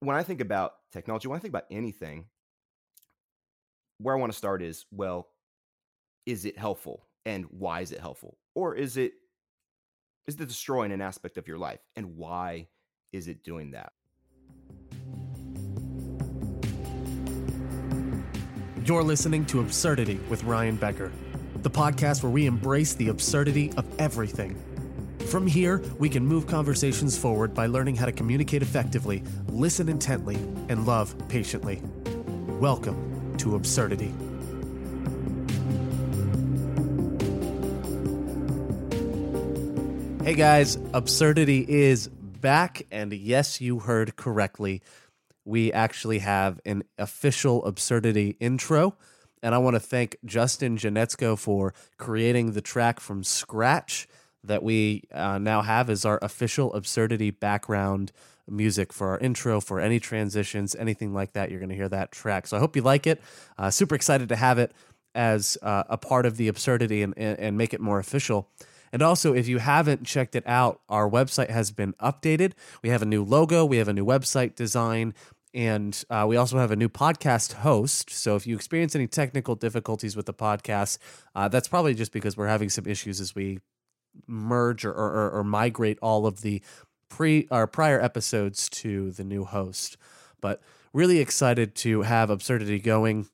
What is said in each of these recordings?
when I think about technology, when I think about anything, where I want to start is well, is it helpful and why is it helpful? Or is it is it destroying an aspect of your life and why is it doing that? You're listening to Absurdity with Ryan Becker, the podcast where we embrace the absurdity of everything. From here, we can move conversations forward by learning how to communicate effectively, listen intently, and love patiently. Welcome to Absurdity. Hey guys, Absurdity is back, and yes, you heard correctly. We actually have an official Absurdity intro. And I want to thank Justin Janetzko for creating the track from scratch that we uh, now have as our official absurdity background music for our intro, for any transitions, anything like that. You're going to hear that track. So I hope you like it. Uh, super excited to have it as uh, a part of the absurdity and, and, and make it more official. And also, if you haven't checked it out, our website has been updated. We have a new logo, we have a new website design, and uh, we also have a new podcast host. So if you experience any technical difficulties with the podcast, uh, that's probably just because we're having some issues as we merge or, or, or migrate all of the pre or prior episodes to the new host. But really excited to have Absurdity going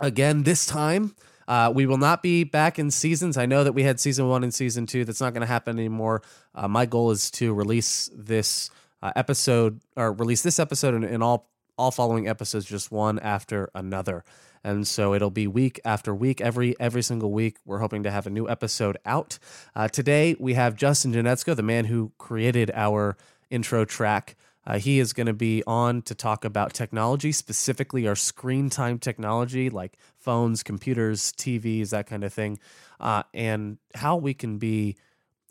again this time. Uh, we will not be back in seasons. I know that we had season one and season two. That's not going to happen anymore. Uh, my goal is to release this uh, episode or release this episode and, and all all following episodes just one after another and so it'll be week after week every every single week we're hoping to have a new episode out uh, today we have justin janetzko the man who created our intro track uh, he is going to be on to talk about technology specifically our screen time technology like phones computers tvs that kind of thing uh, and how we can be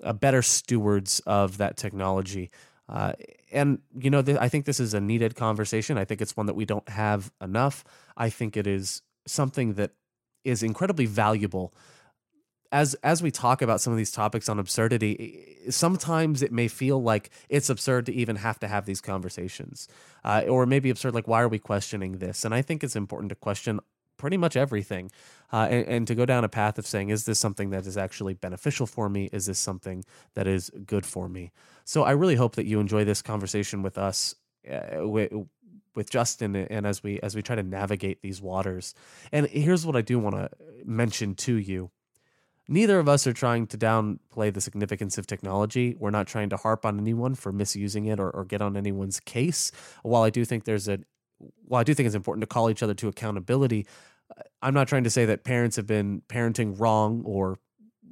uh, better stewards of that technology uh, and you know, th- I think this is a needed conversation. I think it's one that we don't have enough. I think it is something that is incredibly valuable. As as we talk about some of these topics on absurdity, sometimes it may feel like it's absurd to even have to have these conversations, uh, or maybe absurd like why are we questioning this? And I think it's important to question pretty much everything uh, and, and, to go down a path of saying is this something that is actually beneficial for me is this something that is good for me so i really hope that you enjoy this conversation with us uh, with justin and as we as we try to navigate these waters. And here's what i do want to mention to you. Neither of us are trying to downplay the significance of technology. We're not trying to harp on anyone for misusing it or, or get on anyone's case. While i do think there's a while I do think it's important to call each other to accountability, uh, I'm not trying to say that parents have been parenting wrong or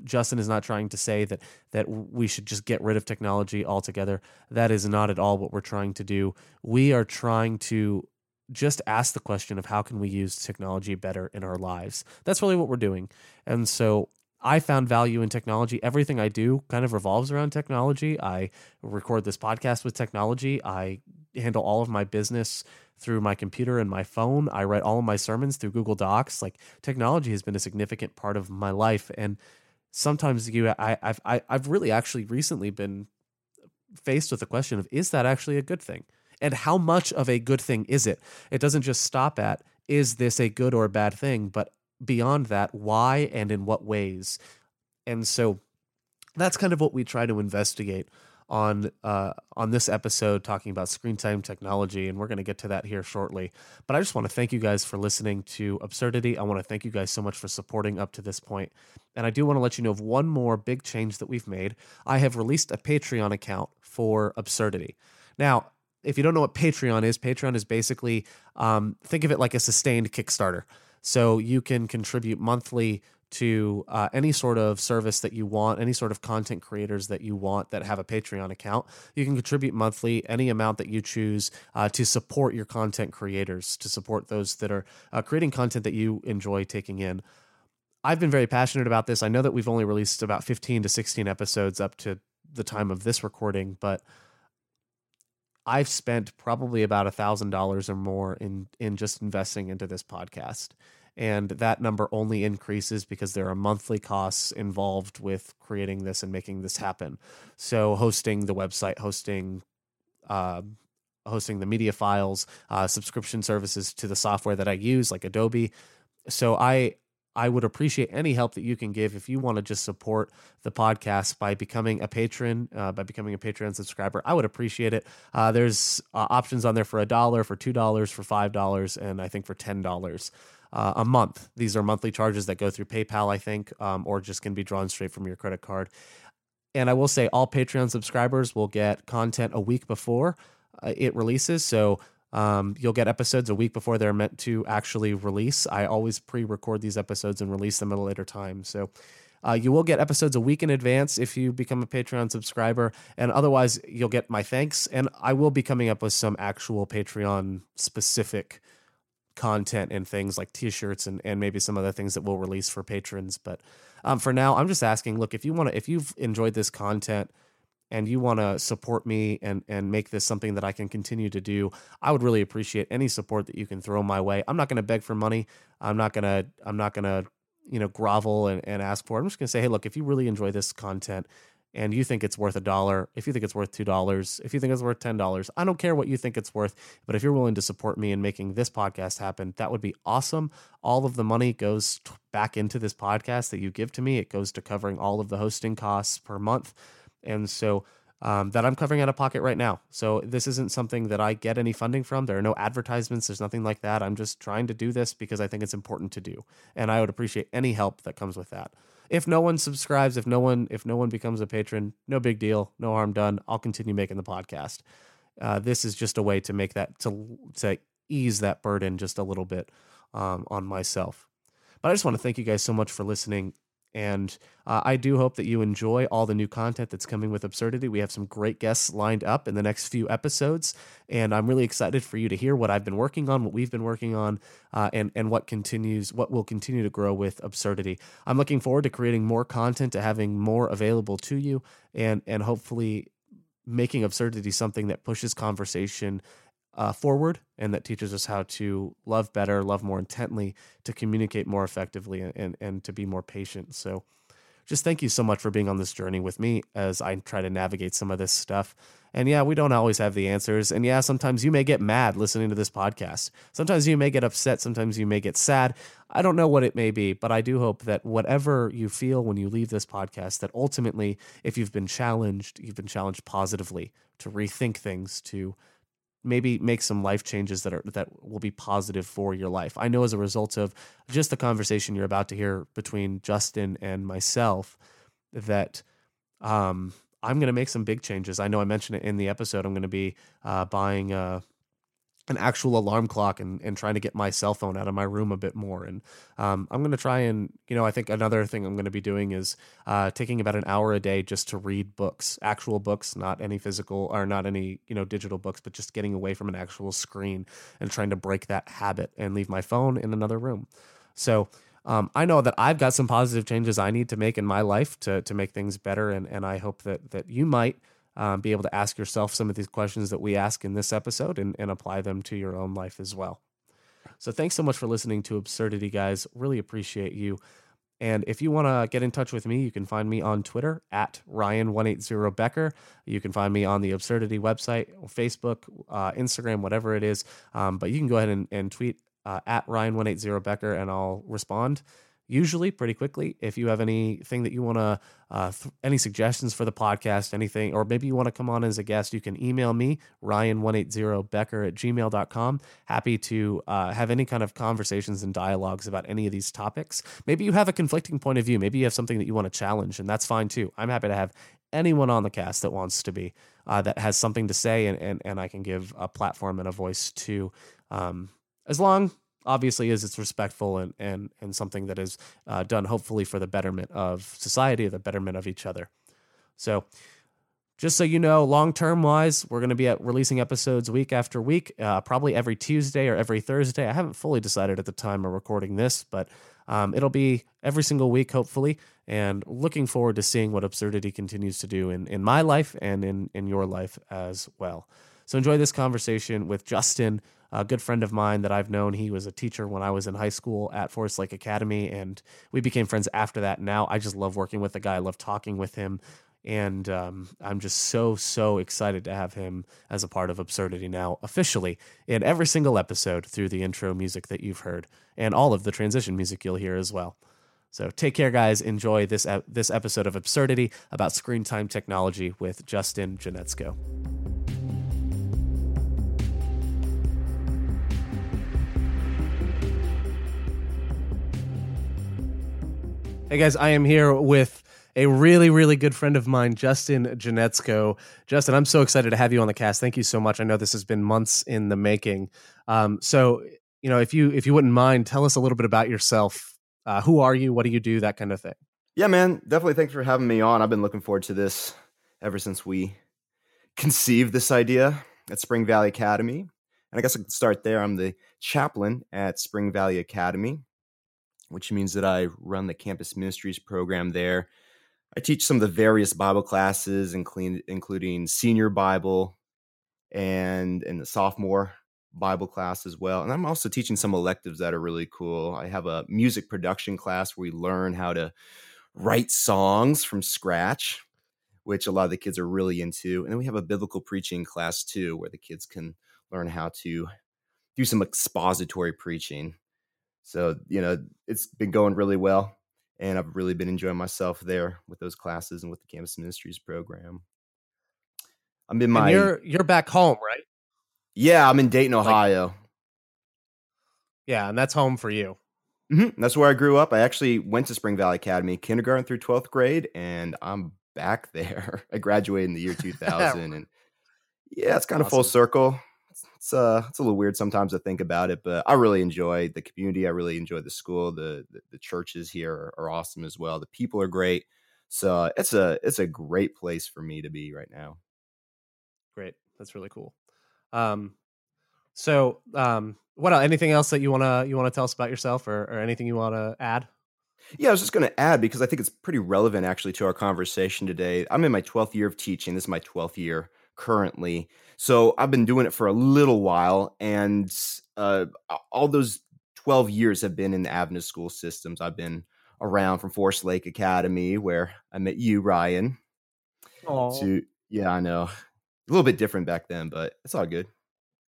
Justin is not trying to say that that we should just get rid of technology altogether. That is not at all what we're trying to do. We are trying to just ask the question of how can we use technology better in our lives. That's really what we're doing. And so I found value in technology. Everything I do kind of revolves around technology. I record this podcast with technology. I handle all of my business through my computer and my phone. I write all of my sermons through Google Docs. Like technology has been a significant part of my life, and sometimes you, I, I've, I, I've really actually recently been faced with the question of is that actually a good thing, and how much of a good thing is it? It doesn't just stop at is this a good or a bad thing, but beyond that, why and in what ways. And so that's kind of what we try to investigate on uh, on this episode talking about screen time technology, and we're going to get to that here shortly. But I just want to thank you guys for listening to Absurdity. I want to thank you guys so much for supporting up to this point. and I do want to let you know of one more big change that we've made. I have released a Patreon account for Absurdity. Now, if you don't know what Patreon is, Patreon is basically um, think of it like a sustained Kickstarter. So you can contribute monthly to uh, any sort of service that you want, any sort of content creators that you want that have a Patreon account. You can contribute monthly, any amount that you choose uh, to support your content creators, to support those that are uh, creating content that you enjoy taking in. I've been very passionate about this. I know that we've only released about 15 to 16 episodes up to the time of this recording, but I've spent probably about a thousand dollars or more in in just investing into this podcast and that number only increases because there are monthly costs involved with creating this and making this happen. So, hosting the website, hosting uh, hosting the media files, uh, subscription services to the software that I use, like Adobe. So I I would appreciate any help that you can give if you want to just support the podcast by becoming a patron, uh, by becoming a Patreon subscriber. I would appreciate it. Uh, there's uh, options on there for a dollar, for two dollars, for five dollars, and I think for ten dollars. Uh, a month. These are monthly charges that go through PayPal, I think, um, or just can be drawn straight from your credit card. And I will say, all Patreon subscribers will get content a week before uh, it releases. So um, you'll get episodes a week before they're meant to actually release. I always pre record these episodes and release them at a later time. So uh, you will get episodes a week in advance if you become a Patreon subscriber. And otherwise, you'll get my thanks. And I will be coming up with some actual Patreon specific content and things like t-shirts and, and maybe some other things that we'll release for patrons but um, for now i'm just asking look if you want to if you've enjoyed this content and you want to support me and and make this something that I can continue to do, I would really appreciate any support that you can throw my way. I'm not going to beg for money. I'm not going to I'm not going to you know grovel and, and ask for it. I'm just going to say, hey, look, if you really enjoy this content and you think it's worth a dollar, if you think it's worth two dollars, if you think it's worth ten dollars, I don't care what you think it's worth. But if you're willing to support me in making this podcast happen, that would be awesome. All of the money goes back into this podcast that you give to me. It goes to covering all of the hosting costs per month and so um, that I'm covering out of pocket right now. So this isn't something that I get any funding from. There are no advertisements. There's nothing like that. I'm just trying to do this because I think it's important to do, and I would appreciate any help that comes with that. If no one subscribes, if no one if no one becomes a patron, no big deal, no harm done. I'll continue making the podcast. Uh, this is just a way to make that to to ease that burden just a little bit um, on myself. But I just want to thank you guys so much for listening. And uh, I do hope that you enjoy all the new content that's coming with Absurdity. We have some great guests lined up in the next few episodes, and I'm really excited for you to hear what I've been working on, what we've been working on, uh, and and what continues, what will continue to grow with Absurdity. I'm looking forward to creating more content, to having more available to you, and and hopefully making Absurdity something that pushes conversation uh, forward and that teaches us how to love better, love more intently, to communicate more effectively, and, and, to be more patient. So, just thank you so much for being on this journey with me as I try to navigate some of this stuff. And yeah, we don't always have the answers. And yeah, sometimes you may get mad listening to this podcast. Sometimes you may get upset. Sometimes you may get sad. I don't know what it may be, but I do hope that whatever you feel when you leave this podcast, that ultimately, if you've been challenged, you've been challenged positively to rethink things, to maybe make some life changes that are that will be positive for your life. I know as a result of just the conversation you're about to hear between Justin and myself that um, I'm going to make some big changes. I know I mentioned it in the episode. I'm going to be uh, buying a an actual alarm clock and, and trying to get my cell phone out of my room a bit more. And um, I'm going to try and, you know, I think another thing I'm going to be doing is uh, taking about an hour a day just to read books, actual books, not any physical or not any, you know, digital books, but just getting away from an actual screen and trying to break that habit and leave my phone in another room. So, um, I know that I've got some positive changes I need to make in my life to to make things better, and and I hope that that you might um, be able to ask yourself some of these questions that we ask in this episode and, and apply them to your own life as well. So thanks so much for listening to Absurdity, guys. Really appreciate you. And if you want to get in touch with me, you can find me on Twitter at Ryan180Becker. You can find me on the Absurdity website, Facebook, uh, Instagram, whatever it is. Um, but you can go ahead and, and tweet uh, at Ryan180Becker and I'll respond usually pretty quickly. If you have anything that you want to, uh, th- any suggestions for the podcast, anything, or maybe you want to come on as a guest, you can email me, ryan180becker at gmail.com. Happy to uh, have any kind of conversations and dialogues about any of these topics. Maybe you have a conflicting point of view. Maybe you have something that you want to challenge, and that's fine too. I'm happy to have anyone on the cast that wants to be, uh, that has something to say, and, and, and I can give a platform and a voice to. Um, as long obviously is it's respectful and and and something that is uh, done hopefully for the betterment of society, the betterment of each other. So. Just so you know, long term wise, we're going to be at releasing episodes week after week, uh, probably every Tuesday or every Thursday. I haven't fully decided at the time of recording this, but um, it'll be every single week, hopefully. And looking forward to seeing what absurdity continues to do in, in my life and in, in your life as well. So enjoy this conversation with Justin a good friend of mine that I've known. He was a teacher when I was in high school at Forest Lake Academy, and we became friends after that. Now I just love working with the guy. I love talking with him. And um, I'm just so, so excited to have him as a part of Absurdity now, officially, in every single episode through the intro music that you've heard and all of the transition music you'll hear as well. So take care, guys. Enjoy this, this episode of Absurdity about screen time technology with Justin Janetzko. Hey guys, I am here with a really, really good friend of mine, Justin Janetzko. Justin, I'm so excited to have you on the cast. Thank you so much. I know this has been months in the making. Um, so, you know, if you if you wouldn't mind, tell us a little bit about yourself. Uh, who are you? What do you do? That kind of thing. Yeah, man. Definitely. Thanks for having me on. I've been looking forward to this ever since we conceived this idea at Spring Valley Academy. And I guess I could start there. I'm the chaplain at Spring Valley Academy which means that I run the campus ministries program there. I teach some of the various Bible classes, including including senior Bible and and the sophomore Bible class as well. And I'm also teaching some electives that are really cool. I have a music production class where we learn how to write songs from scratch, which a lot of the kids are really into. And then we have a biblical preaching class too, where the kids can learn how to do some expository preaching. So, you know, it's been going really well. And I've really been enjoying myself there with those classes and with the campus ministries program. I'm in my and you're you're back home, right? Yeah, I'm in Dayton, Ohio. Like, yeah, and that's home for you. Mm-hmm. That's where I grew up. I actually went to Spring Valley Academy, kindergarten through 12th grade, and I'm back there. I graduated in the year 2000, and yeah, it's kind awesome. of full circle it's uh it's a little weird sometimes to think about it, but I really enjoy the community. I really enjoy the school. The the, the churches here are, are, awesome as well. The people are great. So it's a it's a great place for me to be right now. Great, that's really cool. Um, so um, what else, anything else that you wanna you wanna tell us about yourself, or, or anything you wanna add? Yeah, I was just going to add because I think it's pretty relevant actually to our conversation today. I'm in my 12th year of teaching. This is my 12th year currently. So I've been doing it for a little while, and uh, all those 12 years have been in the Adventist school systems. I've been around from Forest Lake Academy, where I met you, Ryan. Oh, to yeah, I know, a little bit different back then, but it's all good.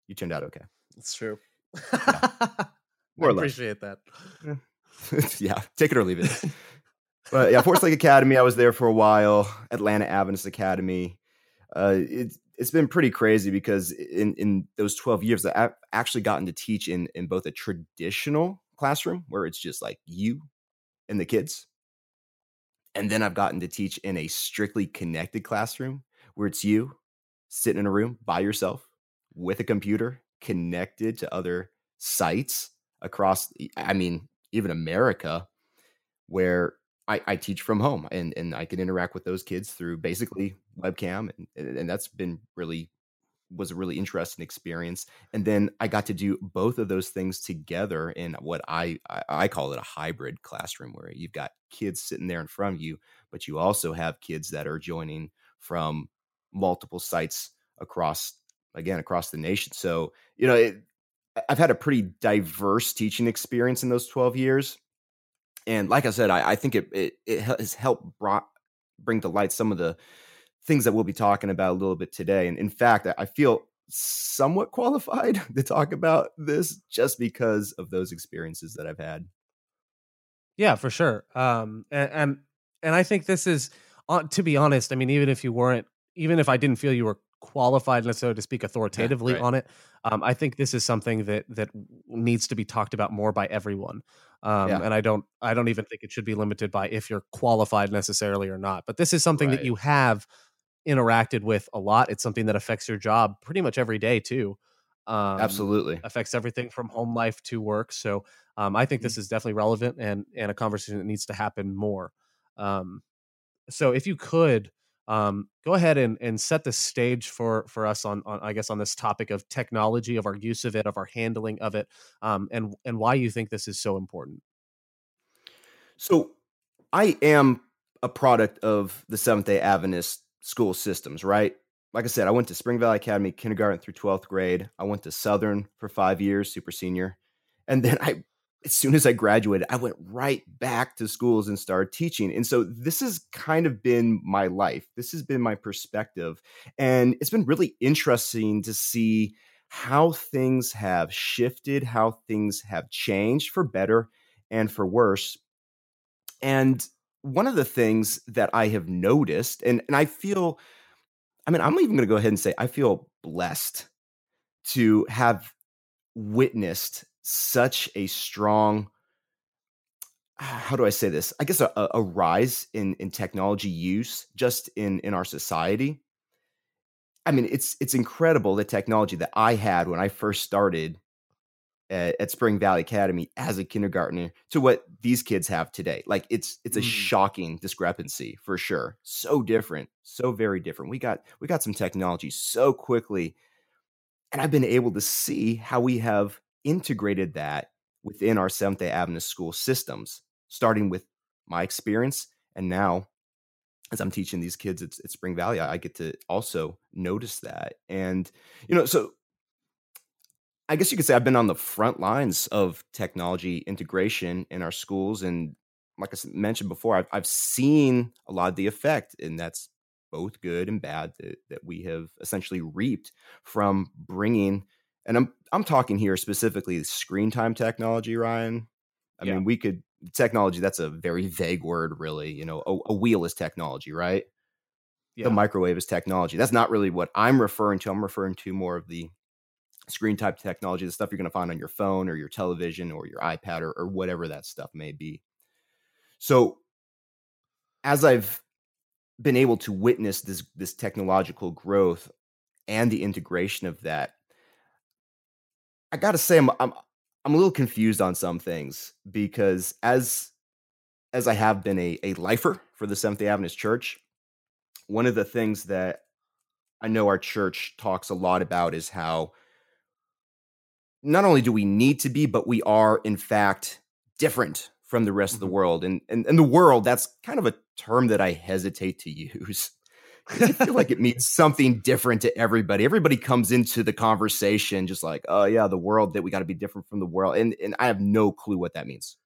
You turned out okay. It's true. Yeah. More I appreciate that. yeah, take it or leave it. but yeah, Forest Lake Academy. I was there for a while. Atlanta Adventist Academy uh, it's it's been pretty crazy because in in those 12 years I've actually gotten to teach in in both a traditional classroom where it's just like you and the kids and then I've gotten to teach in a strictly connected classroom where it's you sitting in a room by yourself with a computer connected to other sites across I mean even America where I, I teach from home and, and I can interact with those kids through basically webcam and, and that's been really was a really interesting experience. And then i got to do both of those things together in what i i call it a hybrid classroom where you've got kids sitting there in front of you but you also have kids that are joining from multiple sites across again across the nation. So you know it, i've had a pretty diverse teaching experience in those 12 years and like I said, I, I think it, it, it has helped brought, bring to light some of the things that we'll be talking about a little bit today. And in fact, I feel somewhat qualified to talk about this just because of those experiences that I've had. Yeah, for sure. Um, and, and and I think this is, uh, to be honest. I mean, even if you weren't, even if I didn't feel you were qualified necessarily to speak authoritatively yeah, right. on it. Um, I think this is something that that needs to be talked about more by everyone. Um, yeah. And I don't I don't even think it should be limited by if you're qualified necessarily or not. But this is something right. that you have interacted with a lot. It's something that affects your job pretty much every day too. Um, Absolutely affects everything from home life to work. So um, I think mm-hmm. this is definitely relevant and and a conversation that needs to happen more. Um, so if you could um, go ahead and, and set the stage for for us on, on I guess on this topic of technology, of our use of it, of our handling of it, um, and and why you think this is so important. So, I am a product of the Seventh Day Adventist school systems, right? Like I said, I went to Spring Valley Academy kindergarten through twelfth grade. I went to Southern for five years, super senior, and then I as soon as I graduated, I went right back to schools and started teaching. And so this has kind of been my life. This has been my perspective. And it's been really interesting to see how things have shifted, how things have changed for better and for worse. And one of the things that I have noticed, and, and I feel, I mean, I'm even going to go ahead and say, I feel blessed to have witnessed such a strong how do I say this? I guess a, a rise in in technology use just in in our society. I mean, it's it's incredible the technology that I had when I first started at, at Spring Valley Academy as a kindergartner to what these kids have today. Like it's it's a mm. shocking discrepancy for sure. So different, so very different. We got we got some technology so quickly, and I've been able to see how we have integrated that within our Seventh day Adventist school systems, starting with my experience. And now, as I'm teaching these kids at, at Spring Valley, I, I get to also notice that. And, you know, so I guess you could say I've been on the front lines of technology integration in our schools. And like I mentioned before, I've, I've seen a lot of the effect, and that's both good and bad that, that we have essentially reaped from bringing and I'm I'm talking here specifically screen time technology, Ryan. I yeah. mean, we could technology. That's a very vague word, really. You know, a, a wheel is technology, right? Yeah. The microwave is technology. That's not really what I'm referring to. I'm referring to more of the screen type technology, the stuff you're going to find on your phone or your television or your iPad or, or whatever that stuff may be. So, as I've been able to witness this this technological growth and the integration of that I gotta say, I'm I'm I'm a little confused on some things because as as I have been a a lifer for the Seventh Day Adventist Church, one of the things that I know our church talks a lot about is how not only do we need to be, but we are in fact different from the rest mm-hmm. of the mm-hmm. world. And, and and the world, that's kind of a term that I hesitate to use I feel like it means something different to everybody. Everybody comes into the conversation just like, oh yeah, the world that we got to be different from the world, and and I have no clue what that means.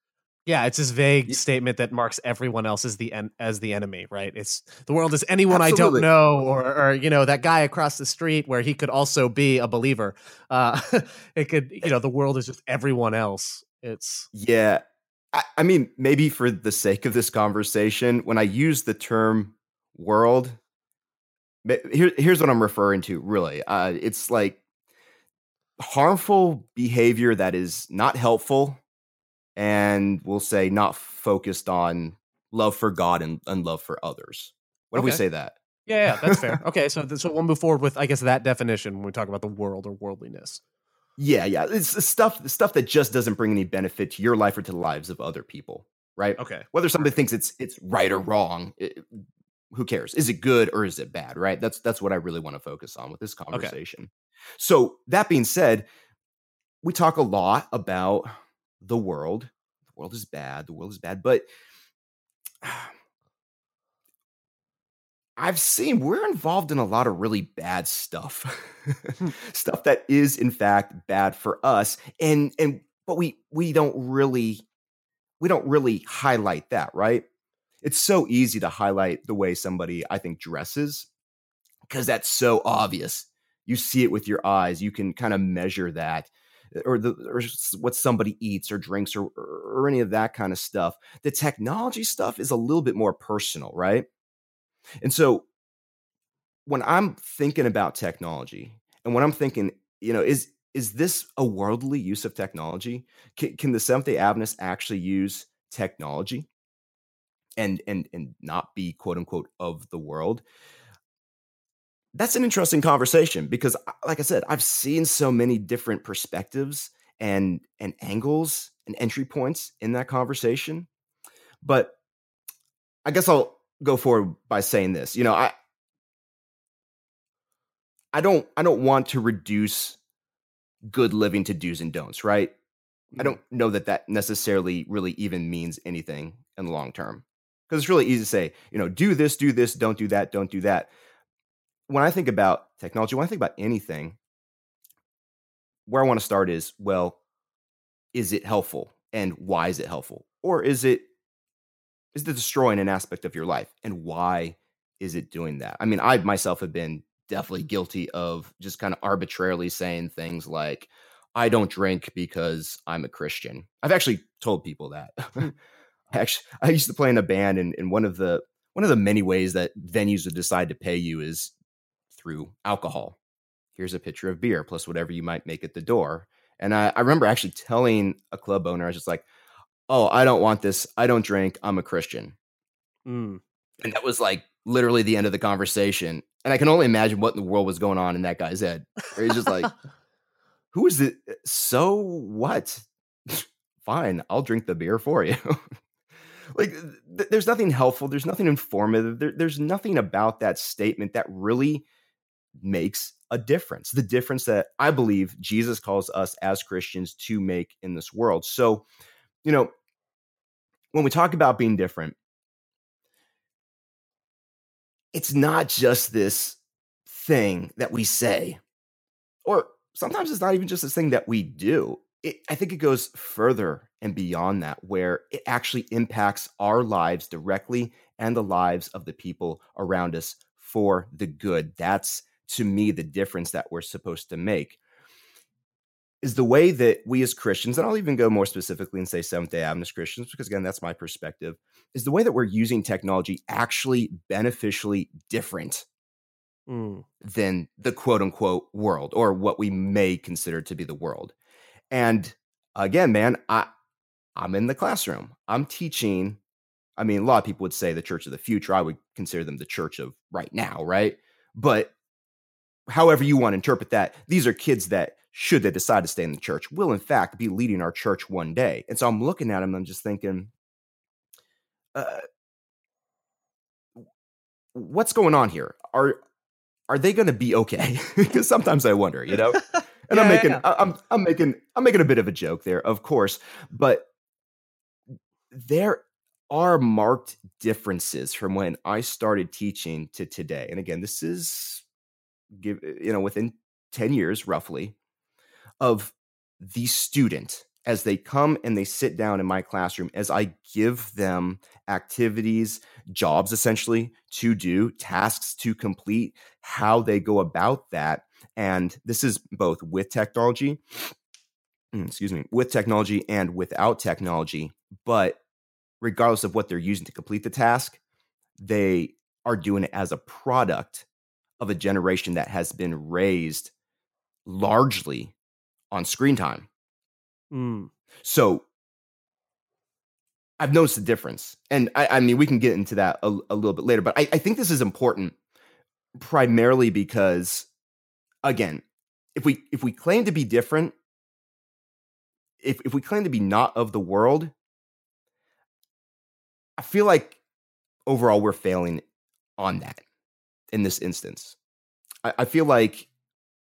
Yeah, it's this vague yeah. statement that marks everyone else as the en- as the enemy, right? It's the world is anyone Absolutely. I don't know, or or you know that guy across the street where he could also be a believer. Uh, it could, you know, the world is just everyone else. It's yeah. I, I mean, maybe for the sake of this conversation, when I use the term world here, here's what I'm referring to. Really, uh, it's like harmful behavior that is not helpful, and we'll say not focused on love for God and, and love for others. What okay. do we say that? Yeah, yeah, that's fair. okay, so so we'll move forward with I guess that definition when we talk about the world or worldliness. Yeah, yeah, it's stuff stuff that just doesn't bring any benefit to your life or to the lives of other people, right? Okay. Whether somebody thinks it's it's right or wrong, it, who cares? Is it good or is it bad? Right. That's that's what I really want to focus on with this conversation. Okay. So that being said, we talk a lot about the world. The world is bad. The world is bad, but I've seen we're involved in a lot of really bad stuff. Hmm. stuff that is in fact bad for us and and but we we don't really we don't really highlight that, right? It's so easy to highlight the way somebody I think dresses because that's so obvious. You see it with your eyes. You can kind of measure that eh, or the or what somebody eats or drinks or or any of that kind of stuff. The technology stuff is a little bit more personal, right? And so when I'm thinking about technology and when I'm thinking, you know, is is this a worldly use of technology? Can, can the Seventh Day Adventists actually use technology? And and and not be quote unquote of the world that's an interesting conversation because like i said i've seen so many different perspectives and and angles and entry points in that conversation but i guess i'll go forward by saying this you know i i don't i don't want to reduce good living to do's and don'ts right i mm-hmm. don't know that that necessarily really even means anything in the long term because it's really easy to say, you know, do this, do this, don't do that, don't do that. When I think about technology, when I think about anything, where I want to start is, well, is it helpful? and why is it helpful? Or is it is it destroying an aspect of your life and why is it doing that? I mean, I myself have been definitely guilty of just kind of arbitrarily saying things like I don't drink because I'm a Christian. I've actually told people that. Hmm. Actually I used to play in a band and, and one of the one of the many ways that venues would decide to pay you is through alcohol. Here's a pitcher of beer plus whatever you might make at the door. And I, I remember actually telling a club owner, I was just like, oh, I don't want this. I don't drink. I'm a Christian. Mm. And that was like literally the end of the conversation. And I can only imagine what in the world was going on in that guy's head. He's just like, who is it? So what? Fine, I'll drink the beer for you. like, th- there's nothing helpful. There's nothing informative. There, there's nothing about that statement that really makes a difference. The difference that I believe Jesus calls us as Christians to make in this world. So, you know, when we talk about being different, it's not just this thing that we say, or sometimes it's not even just this thing that we do. It, I think it goes further and beyond that, where it actually impacts our lives directly and the lives of the people around us for the good. That's to me the difference that we're supposed to make is the way that we as Christians, and I'll even go more specifically and say Seventh day Adventist Christians, because again, that's my perspective, is the way that we're using technology actually beneficially different mm. than the quote unquote world or what we may consider to be the world. And again, man, I I'm in the classroom. I'm teaching. I mean, a lot of people would say the church of the future. I would consider them the church of right now, right? But however you want to interpret that, these are kids that should they decide to stay in the church, will in fact be leading our church one day. And so I'm looking at them, I'm just thinking, uh, what's going on here? Are are they going to be okay? because sometimes I wonder, you know. And yeah, I'm making, yeah. I'm, I'm making, I'm making a bit of a joke there, of course, but there are marked differences from when I started teaching to today. And again, this is give you know within 10 years roughly of the student as they come and they sit down in my classroom, as I give them activities, jobs essentially to do, tasks to complete, how they go about that. And this is both with technology, mm, excuse me, with technology and without technology. But regardless of what they're using to complete the task, they are doing it as a product of a generation that has been raised largely on screen time. Mm. So I've noticed the difference. And I, I, mean, we can get into that a, a little bit later, but I, I think this is important primarily because, again, if we if we claim to be different, if if we claim to be not of the world, I feel like overall we're failing on that in this instance. I, I feel like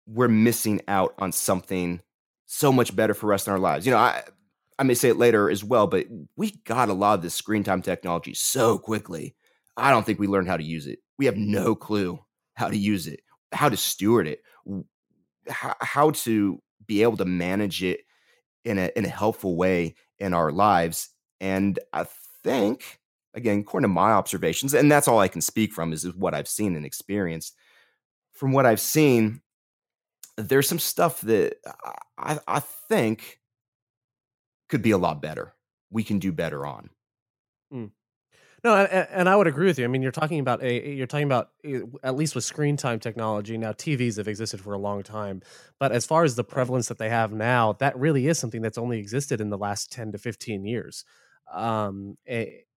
we're missing out on something so much better for us in our lives. You know, I I may say it later as well, but we got a lot of this screen time technology so quickly. I don't think we learned how to use it. We have no clue how to use it, how to steward it, how, how to be able to manage it in a in a helpful way in our lives. And I think, again, according to my observations, and that's all I can speak from is, is what I've seen and experienced. From what I've seen, there's some stuff that I, I think could be a lot better. We can do better on. Mm. No, and, and, I would agree with you. I mean, you're talking about a you're talking about eh, at least with screen time technology. Now, TVs have existed for a long time, but as far as the prevalence that they have now, that really is something that's only existed in the last ten to fifteen years. Um,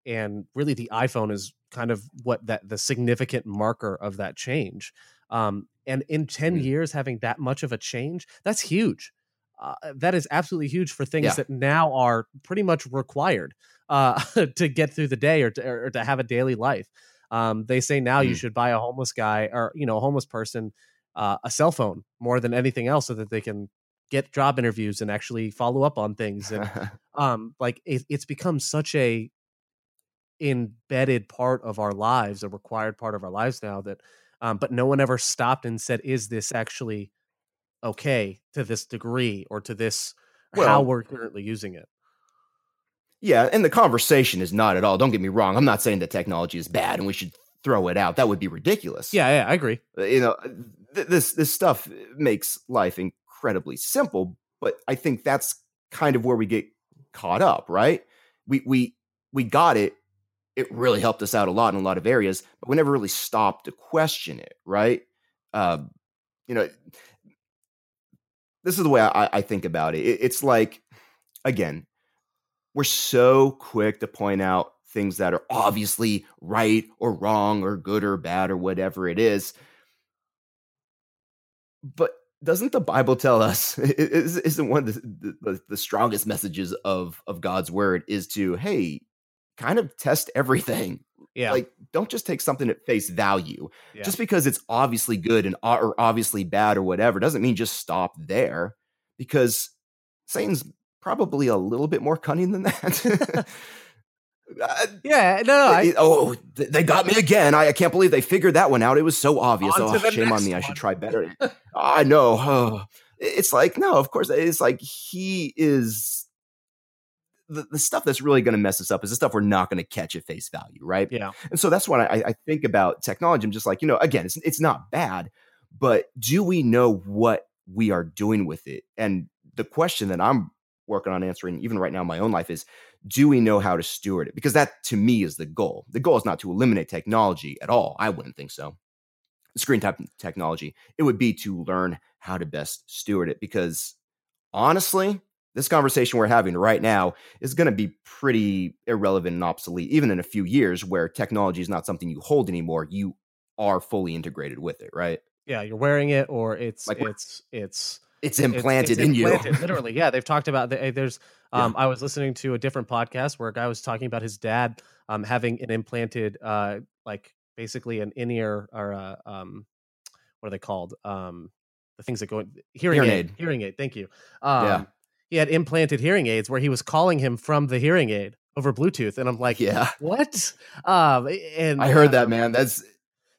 and really, the iPhone is kind of what that the significant marker of that change. Um, and in 10 mm. years, having that much of a change, that's huge. Uh, that is absolutely huge for things yeah. that now are pretty much required uh, to get through the day or to, or to have a daily life. Um, they say now mm. you should buy a homeless guy or you know a homeless person uh, a cell phone more than anything else so that they can get job interviews and actually follow up on things and um, like it, it's become such a embedded part of our lives a required part of our lives now that um, but no one ever stopped and said, "Is this actually okay to this degree or to this well, how we're currently using it?" Yeah, and the conversation is not at all. Don't get me wrong. I'm not saying that technology is bad and we should throw it out. That would be ridiculous. Yeah, yeah, I agree. Uh, You know, th- this this stuff makes life incredibly simple, but I think that's kind of where we get caught up, right? We we we got it. It really helped us out a lot in a lot of areas, but we never really stopped to question it, right? Um, you know, this is the way I, I think about it. it. It's like, again, we're so quick to point out things that are obviously right or wrong or good or bad or whatever it is. But doesn't the Bible tell us? Isn't one of the, the, the strongest messages of of God's word is to hey, kind of test everything. Yeah, Like, don't just take something at face value. yeah. Just because it's obviously good and or obviously bad or whatever doesn't mean just stop there. Because Satan's probably a little bit more cunning than that. Uh, yeah. No, no. I, oh, they got me again. I, I can't believe they figured that one out. It was so obvious. On Oh, shame on me. I should try better. I know. Oh. It's like, no, of course. It's like he is the, the stuff that's really going to mess us up is the stuff we're not going to catch at face value, right? yeah, And so that's what I, I think about technology. I'm just like, you know, again, it's it's not bad, but do we know what we are doing with it? And the question that I'm working on answering, even right now in my own life, is do we know how to steward it? Because that to me is the goal. The goal is not to eliminate technology at all. I wouldn't think so. Screen type technology. It would be to learn how to best steward it. Because honestly, this conversation we're having right now is going to be pretty irrelevant and obsolete, even in a few years where technology is not something you hold anymore. You are fully integrated with it, right? yeah. You're wearing it, or it's Like, it's it's It's it's- implanted it's in implanted, you. literally, yeah. They've talked about the, there's. Yeah. Um, I was listening to a different podcast where a guy was talking about his dad um having an implanted uh like basically an in ear or uh, um what are they called um the things that go in hearing, Hearing aid. aid. hearing aid thank you um Yeah. he had implanted hearing aids where he was calling him from the hearing aid over Bluetooth and I'm like yeah, what um and I heard that, um, man. That's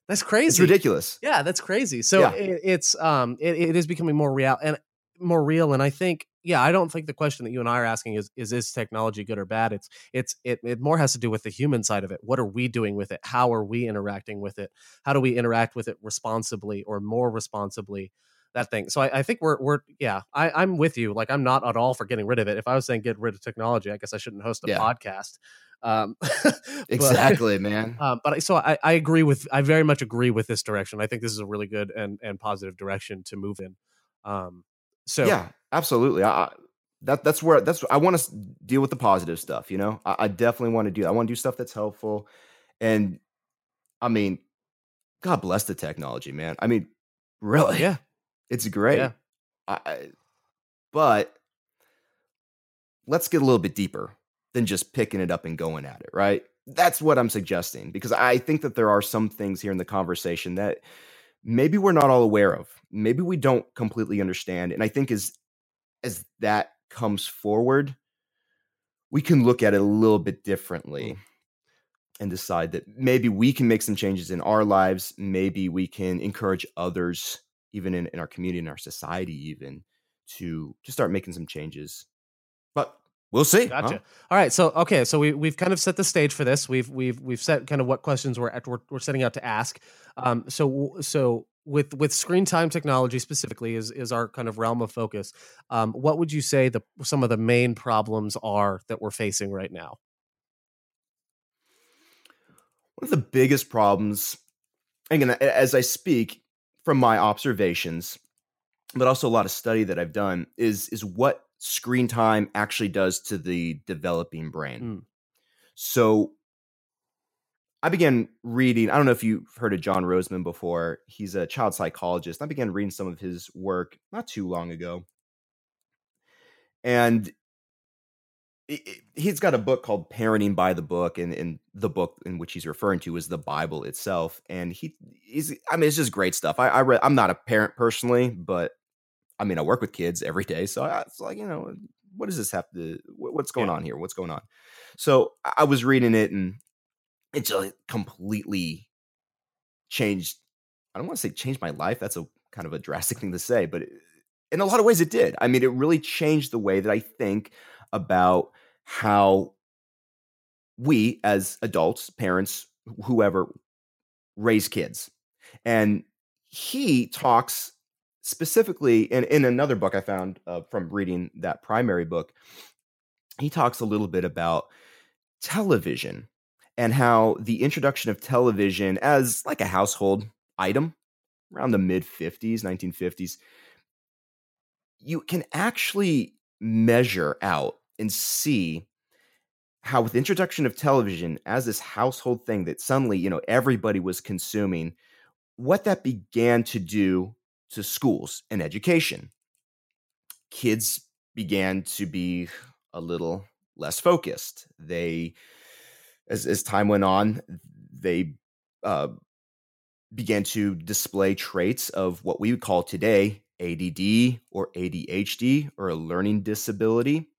that's crazy. it's ridiculous. yeah, that's crazy. So Yeah. it, it's um it, it is becoming more real and more real. And I think yeah, I don't think the question that you and I are asking is is is technology good or bad? It's it's it it more has to do with the human side of it. What are we doing with it? How are we interacting with it? How do we interact with it responsibly or more responsibly? That thing. So I, I think we're we're yeah, I, I'm with you. Like I'm not at all for getting rid of it. If I was saying get rid of technology, I guess I shouldn't host a Yeah. podcast. Um, but- Exactly, man. um, but I, so I, I agree with I very much agree with this direction. I think this is a really good and, and positive direction to move in. Um, so yeah, absolutely. I, that that's where that's I want to deal with the positive stuff. You know, I, I definitely want to do. I want to do stuff that's helpful, and I mean, God bless the technology, man. I mean, really, yeah, it's great. Yeah. I- but let's get a little bit deeper than just picking it up and going at it, right? That's what I'm suggesting because I think that there are some things here in the conversation that maybe we're not all aware of. Maybe we don't completely understand. And I think as as that comes forward, we can look at it a little bit differently hmm. and decide that maybe we can make some changes in our lives. Maybe we can encourage others, even in, in our community, in our society, even to to start making some changes. We'll see. huh? gotcha. All right, so okay, so we we've kind of set the stage for this. We've we've we've set kind of what questions we're at, we're, we're setting out to ask. Um, so so with with screen time technology specifically is is our kind of realm of focus. Um, what would you say the some of the main problems are that we're facing right now? One of the biggest problems, again, as I speak from my observations, but also a lot of study that I've done, is is what screen time actually does to the developing brain. Mm. So I began reading. I don't know if you've heard of John Rosemond before. He's a child psychologist. I began reading some of his work not too long ago. And he's got a book called Parenting by the Book, and, and the book in which he's referring to is the Bible itself. And he he's I mean, it's just great stuff. I, I read I'm not a parent personally, but I mean I work with kids every day. So I, it's like, you know, what does this have to what's going Yeah. on here? What's going on? So I was reading it and it just completely changed. I don't want to say changed my life. That's a kind of a drastic thing to say, but it, in a lot of ways it did. I mean, it really changed the way that I think about how we as adults, parents, whoever raise kids. And he talks specifically in, in another book I found uh, from reading that primary book, he talks a little bit about television and how the introduction of television as like a household item around the mid 50s, 1950s, you can actually measure out and see how with the introduction of television as this household thing that suddenly, you know, everybody was consuming, what that began to do to schools and education. Kids began to be a little less focused. They, as, as time went on, they uh, began to display traits of what we would call today ADD or ADHD or a learning disability.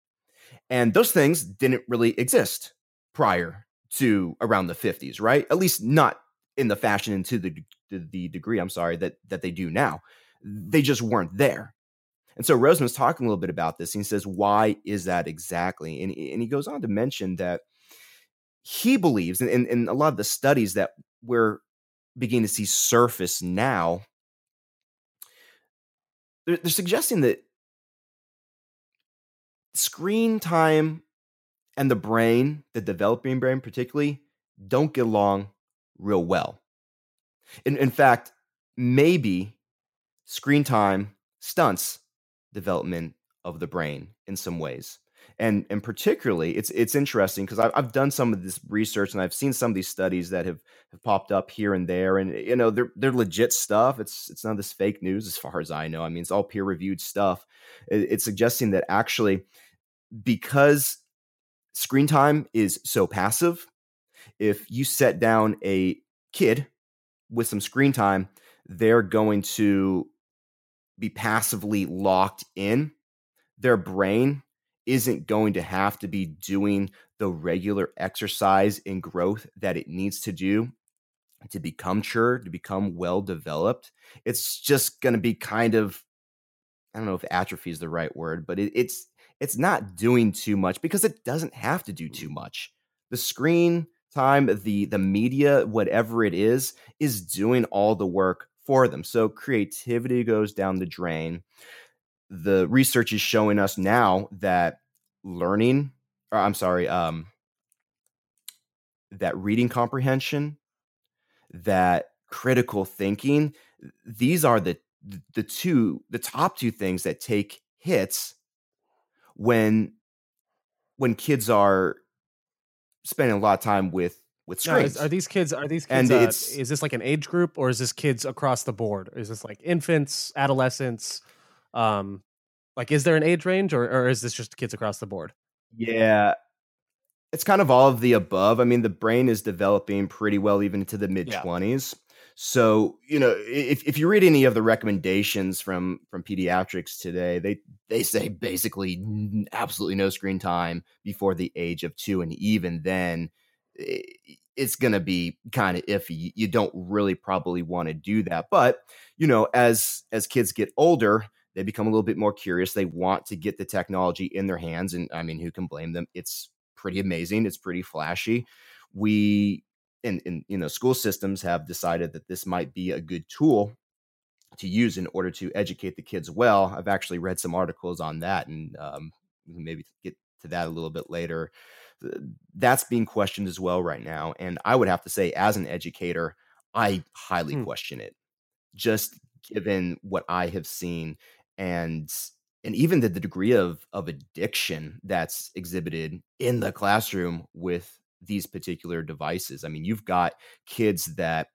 And those things didn't really exist prior to around the 50s, right? At least not in the fashion and to the, the, the degree, I'm sorry, that, that they do now. They just weren't there. And so Rosen was talking a little bit about this. And he says, why is that exactly? And, and he goes on to mention that he believes, and, and, and a lot of the studies that we're beginning to see surface now, they're, they're suggesting that screen time and the brain, the developing brain particularly, don't get along real well. In, in fact, maybe screen time stunts development of the brain in some ways. And and particularly, it's it's interesting because I've, I've done some of this research and I've seen some of these studies that have, have popped up here and there, and you know they're they're legit stuff. It's it's not this fake news as far as I know. I mean, it's all peer reviewed stuff. It, it's suggesting that actually because screen time is so passive, if you set down a kid with some screen time, they're going to be passively locked in. Their brain isn't going to have to be doing the regular exercise and growth that it needs to do to become sure, to become well developed. It's just going to be kind of, I don't know if atrophy is the right word, but it, it's it's not doing too much because it doesn't have to do too much. The screen time, the the media, whatever it is, is doing all the work for them. So creativity goes down the drain. The research is showing us now that learning, or I'm sorry, um, that reading comprehension, that critical thinking, these are the the two the top two things that take hits when when kids are spending a lot of time with with are these kids? Are these kids? And uh, it's, is this like an age group, or is this kids across the board? Is this like infants, adolescents? Um, like, is there an age range, or or is this just kids across the board? Yeah, it's kind of all of the above. I mean, the brain is developing pretty well, even into the mid twenties. Yeah. So, you know, if, if you read any of the recommendations from from pediatrics today, they they say basically absolutely no screen time before the age of 2 and even then it's going to be kind of iffy. You don't really probably want to do that. But, you know, as as kids get older, they become a little bit more curious. They want to get the technology in their hands and I mean, who can blame them? It's pretty amazing. It's pretty flashy. We and, and you know school systems have decided that this might be a good tool to use in order to educate the kids well i've actually read some articles on that and um, maybe get to that a little bit later that's being questioned as well right now and i would have to say as an educator i highly hmm. question it just given what i have seen and and even the, the degree of of addiction that's exhibited in the classroom with these particular devices. I mean, you've got kids that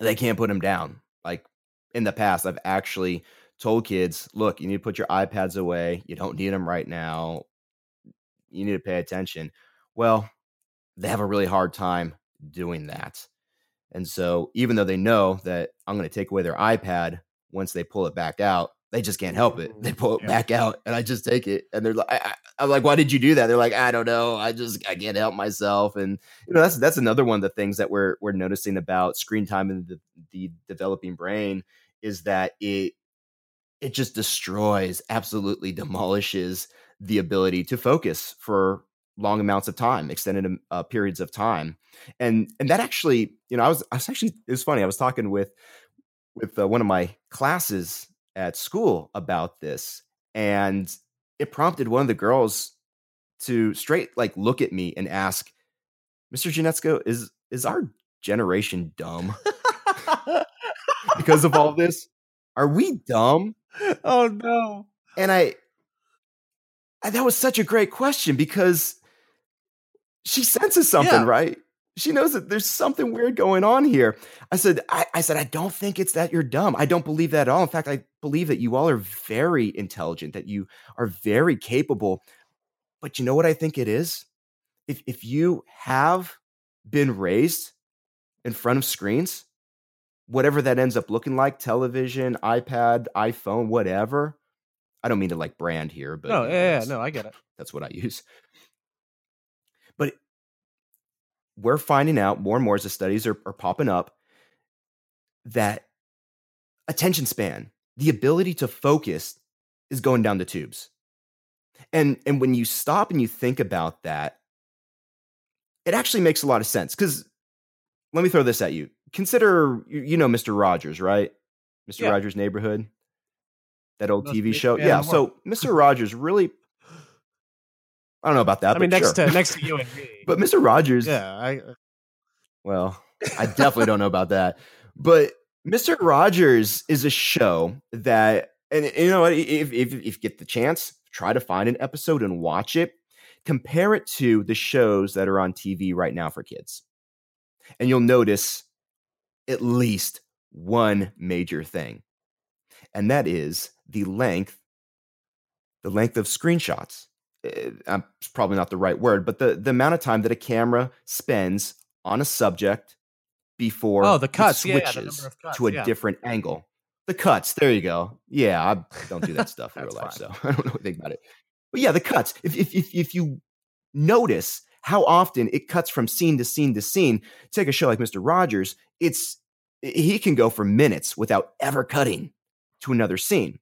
they can't put them down. Like in the past, I've actually told kids, look, you need to put your iPads away. You don't need them right now. You need to pay attention. Well, they have a really hard time doing that. And so, even though they know that I'm going to take away their iPad once they pull it back out, they just can't help it. They mm-hmm. pull it yeah. back out, and I just take it. And they're like, I, am like, why did you do that? They're like, I don't know. I just I can't help myself. And you know, that's that's another one of the things that we're we're noticing about screen time in the the developing brain is that it it just destroys, absolutely demolishes the ability to focus for long amounts of time, extended um, uh, periods of time, and and that actually, you know, I was I was actually it was funny. I was talking with with uh, one of my classes at school about this, and it prompted one of the girls to straight like look at me and ask, "Mr. Janetzko, is is our generation dumb because of all this? Are we dumb?" Oh no! And I, I that was such a great question because she senses something, Yeah. right? She knows that there's something weird going on here. I said, I, I said, I don't think it's that you're dumb. I don't believe that at all. In fact, I believe that you all are very intelligent, that you are very capable. But you know what I think it is? If if you have been raised in front of screens, whatever that ends up looking like, television, iPad, iPhone, whatever. I don't mean to like brand here, but no, you know, yeah, yeah, no, I get it. that's what I use. But we're finding out more and more as the studies are, are popping up that attention span, the ability to focus, is going down the tubes. And and when you stop and you think about that, it actually makes a lot of sense. Because let me throw this at you. Consider you, know Mr. Rogers, right? Mr. Yeah. Rogers' Neighborhood. That old TV show. Yeah. So Mr. Rogers really I don't know about that. I mean, but next sure. to next to you and me. But Mr. Rogers, yeah, I uh well, I definitely don't know about that. But Mr. Rogers is a show that, and you know what? If, if, if you get the chance, try to find an episode and watch it. Compare it to the shows that are on TV right now for kids. And you'll notice at least one major thing. And that is the length, the length of screenshots. Eh, I'm probably not the right word, but the, the amount of time that a camera spends on a subject before Oh, the it cuts. Yeah, yeah, switches of cuts, to a yeah. different angle. The cuts. There you go. Yeah, I don't do that stuff in real life, fine. so I don't know anything about it. But yeah, the cuts. If if if, if you notice how often it cuts from scene to scene to scene, take a show like Mr. Rogers, it's he can go for minutes without ever cutting to another scene.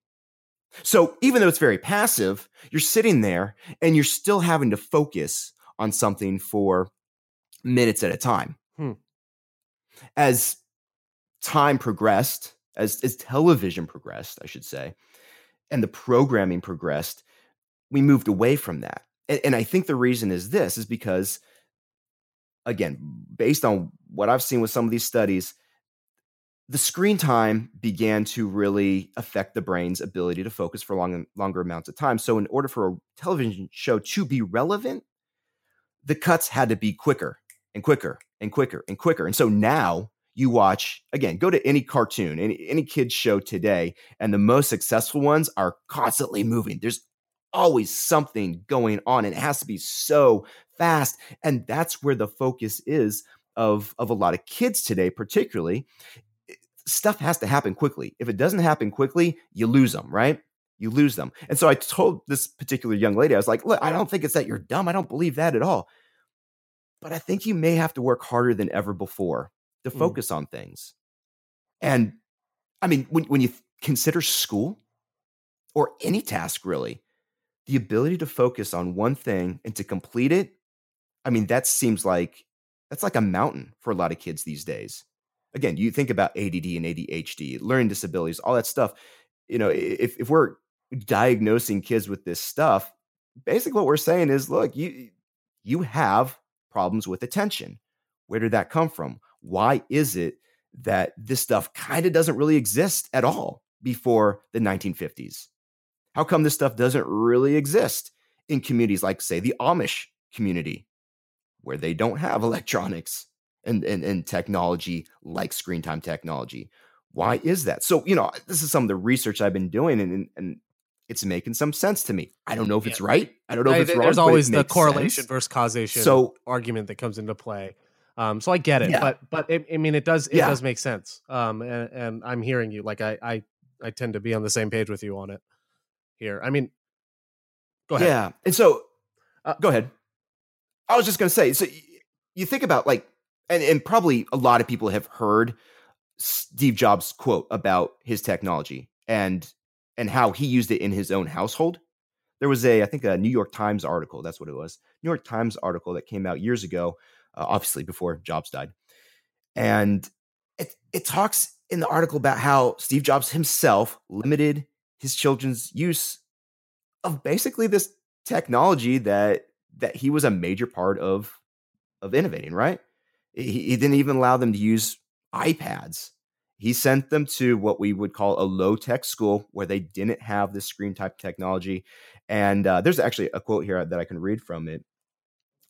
So even though it's very passive, you're sitting there and you're still having to focus on something for minutes at a time. Hmm. As time progressed, as, as television progressed, I should say, and the programming progressed, we moved away from that. And, and I think the reason is this is because, again, based on what I've seen with some of these studies, the screen time began to really affect the brain's ability to focus for long, longer amounts of time. So, in order for a television show to be relevant, the cuts had to be quicker and quicker and quicker and quicker. And so now you watch again, go to any cartoon, any any kids show today, and the most successful ones are constantly moving. There's always something going on, and it has to be so fast. And that's where the focus is of of a lot of kids today, particularly. Stuff has to happen quickly. If it doesn't happen quickly, you lose them, right? You lose them. And so I told this particular young lady, I was like, look, I don't think it's that you're dumb. I don't believe that at all. But I think you may have to work harder than ever before to Mm. focus on things. And I mean, when, when you consider school or any task, really, the ability to focus on one thing and to complete it, I mean, that seems like that's like a mountain for a lot of kids these days. Again, you think about ADD and ADHD, learning disabilities, all that stuff. You know, if, if we're diagnosing kids with this stuff, basically what we're saying is, look, you you have problems with attention. Where did that come from? Why is it that this stuff kind of doesn't really exist at all before the 1950s? How come this stuff doesn't really exist in communities like, say, the Amish community, where they don't have electronics and, and, and technology like screen time technology? Why is that? So, you know, this is some of the research I've been doing, and, and, it's making some sense to me. I don't know if it's right. I don't know if I- it's wrong. there's but it always the correlation sense. versus causation So, argument that comes into play. Um, so I get it, Yeah. but but it, I mean, it does it Yeah. does make sense. Um, and, and I'm hearing you. Like I, I I tend to be on the same page with you on it here. I mean, go ahead. Yeah. And so, Uh, go ahead. I was just going to say, so you think about like, and, and probably a lot of people have heard Steve Jobs' quote about his technology and and how he used it in his own household. there was a, I think, a New York Times article. That's what it was. New York Times article that came out years ago, uh, obviously before Jobs died, and it it talks in the article about how Steve Jobs himself limited his children's use of basically this technology that that he was a major part of of innovating. Right? He, he didn't even allow them to use iPads. He sent them to what we would call a low tech school where they didn't have this screen type technology. And uh, there's actually a quote here that I can read from it.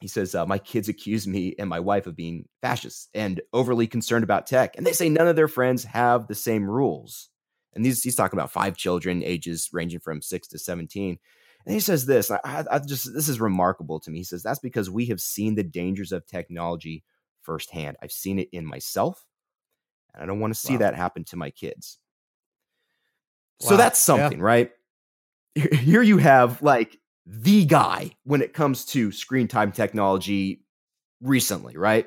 He says, uh, My kids accuse me and my wife of being fascists and overly concerned about tech. And they say none of their friends have the same rules. And these, he's talking about five children, ages ranging from six to 17. And he says this, I, I just, this is remarkable to me. He says, That's because we have seen the dangers of technology firsthand. I've seen it in myself and I don't want to see wow. that happen to my kids. Wow. So that's something, yeah. right? Here you have like the guy when it comes to screen time technology recently, right?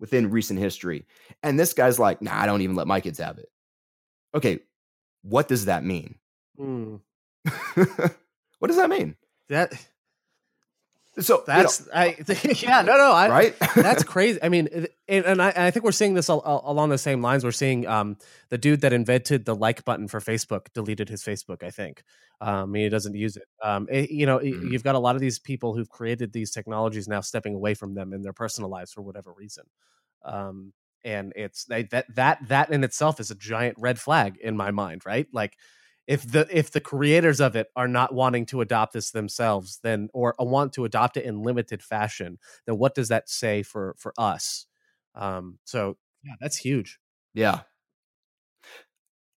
Within recent history. And this guy's like, nah, I don't even let my kids have it. Okay, what does that mean? Mm. what does that mean? That so that's you know, I yeah no no I, right that's crazy. I mean, and, and I, I think we're seeing this al- along the same lines. We're seeing um the dude that invented the like button for Facebook deleted his Facebook. I think um he doesn't use it. Um it, you know mm-hmm. you've got a lot of these people who've created these technologies now stepping away from them in their personal lives for whatever reason. Um and it's that that that in itself is a giant red flag in my mind, right? Like if the if the creators of it are not wanting to adopt this themselves then or want to adopt it in limited fashion then what does that say for for us? Um so yeah that's huge. Yeah.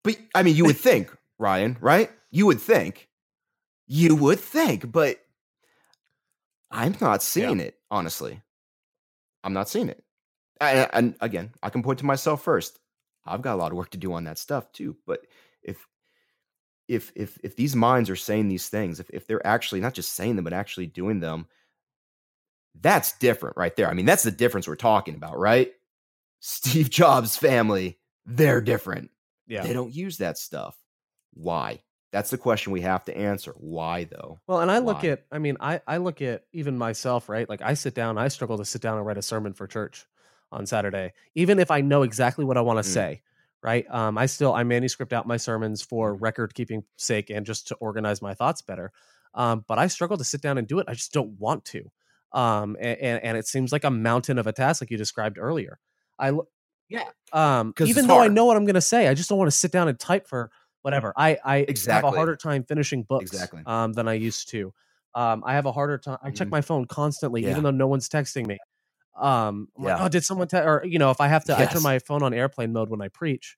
But i mean you would think ryan right? You would think. You would think but i'm not seeing yeah. it honestly. I'm not seeing it. And, and again i can point to myself first. I've got a lot of work to do on that stuff too but if if if if these minds are saying these things, if if they're actually not just saying them but actually doing them, that's different right there. I mean, that's the difference we're talking about, right? Steve Jobs' family, they're different. Yeah. They don't use that stuff. Why? That's the question we have to answer. Why though? Well, and I look at I mean, I I look at even myself, right? Like I sit down, I struggle to sit down and write a sermon for church on Saturday, even if I know exactly what I want to mm. say right? Um, I still I manuscript out my sermons for mm-hmm. record keeping sake and just to organize my thoughts better. Um, but I struggle to sit down and do it. I just don't want to. Um, and, and it seems like a mountain of a task, like you described earlier. I yeah. Um, even though hard. I know what I'm going to say, I just don't want to sit down and type for whatever. I I exactly. have a harder time finishing books exactly. um, than I used to. Um, I have a harder time. I check mm-hmm. my phone constantly, yeah. even though no one's texting me um yeah. like, oh did someone tell or you know if i have to yes. i turn my phone on airplane mode when i preach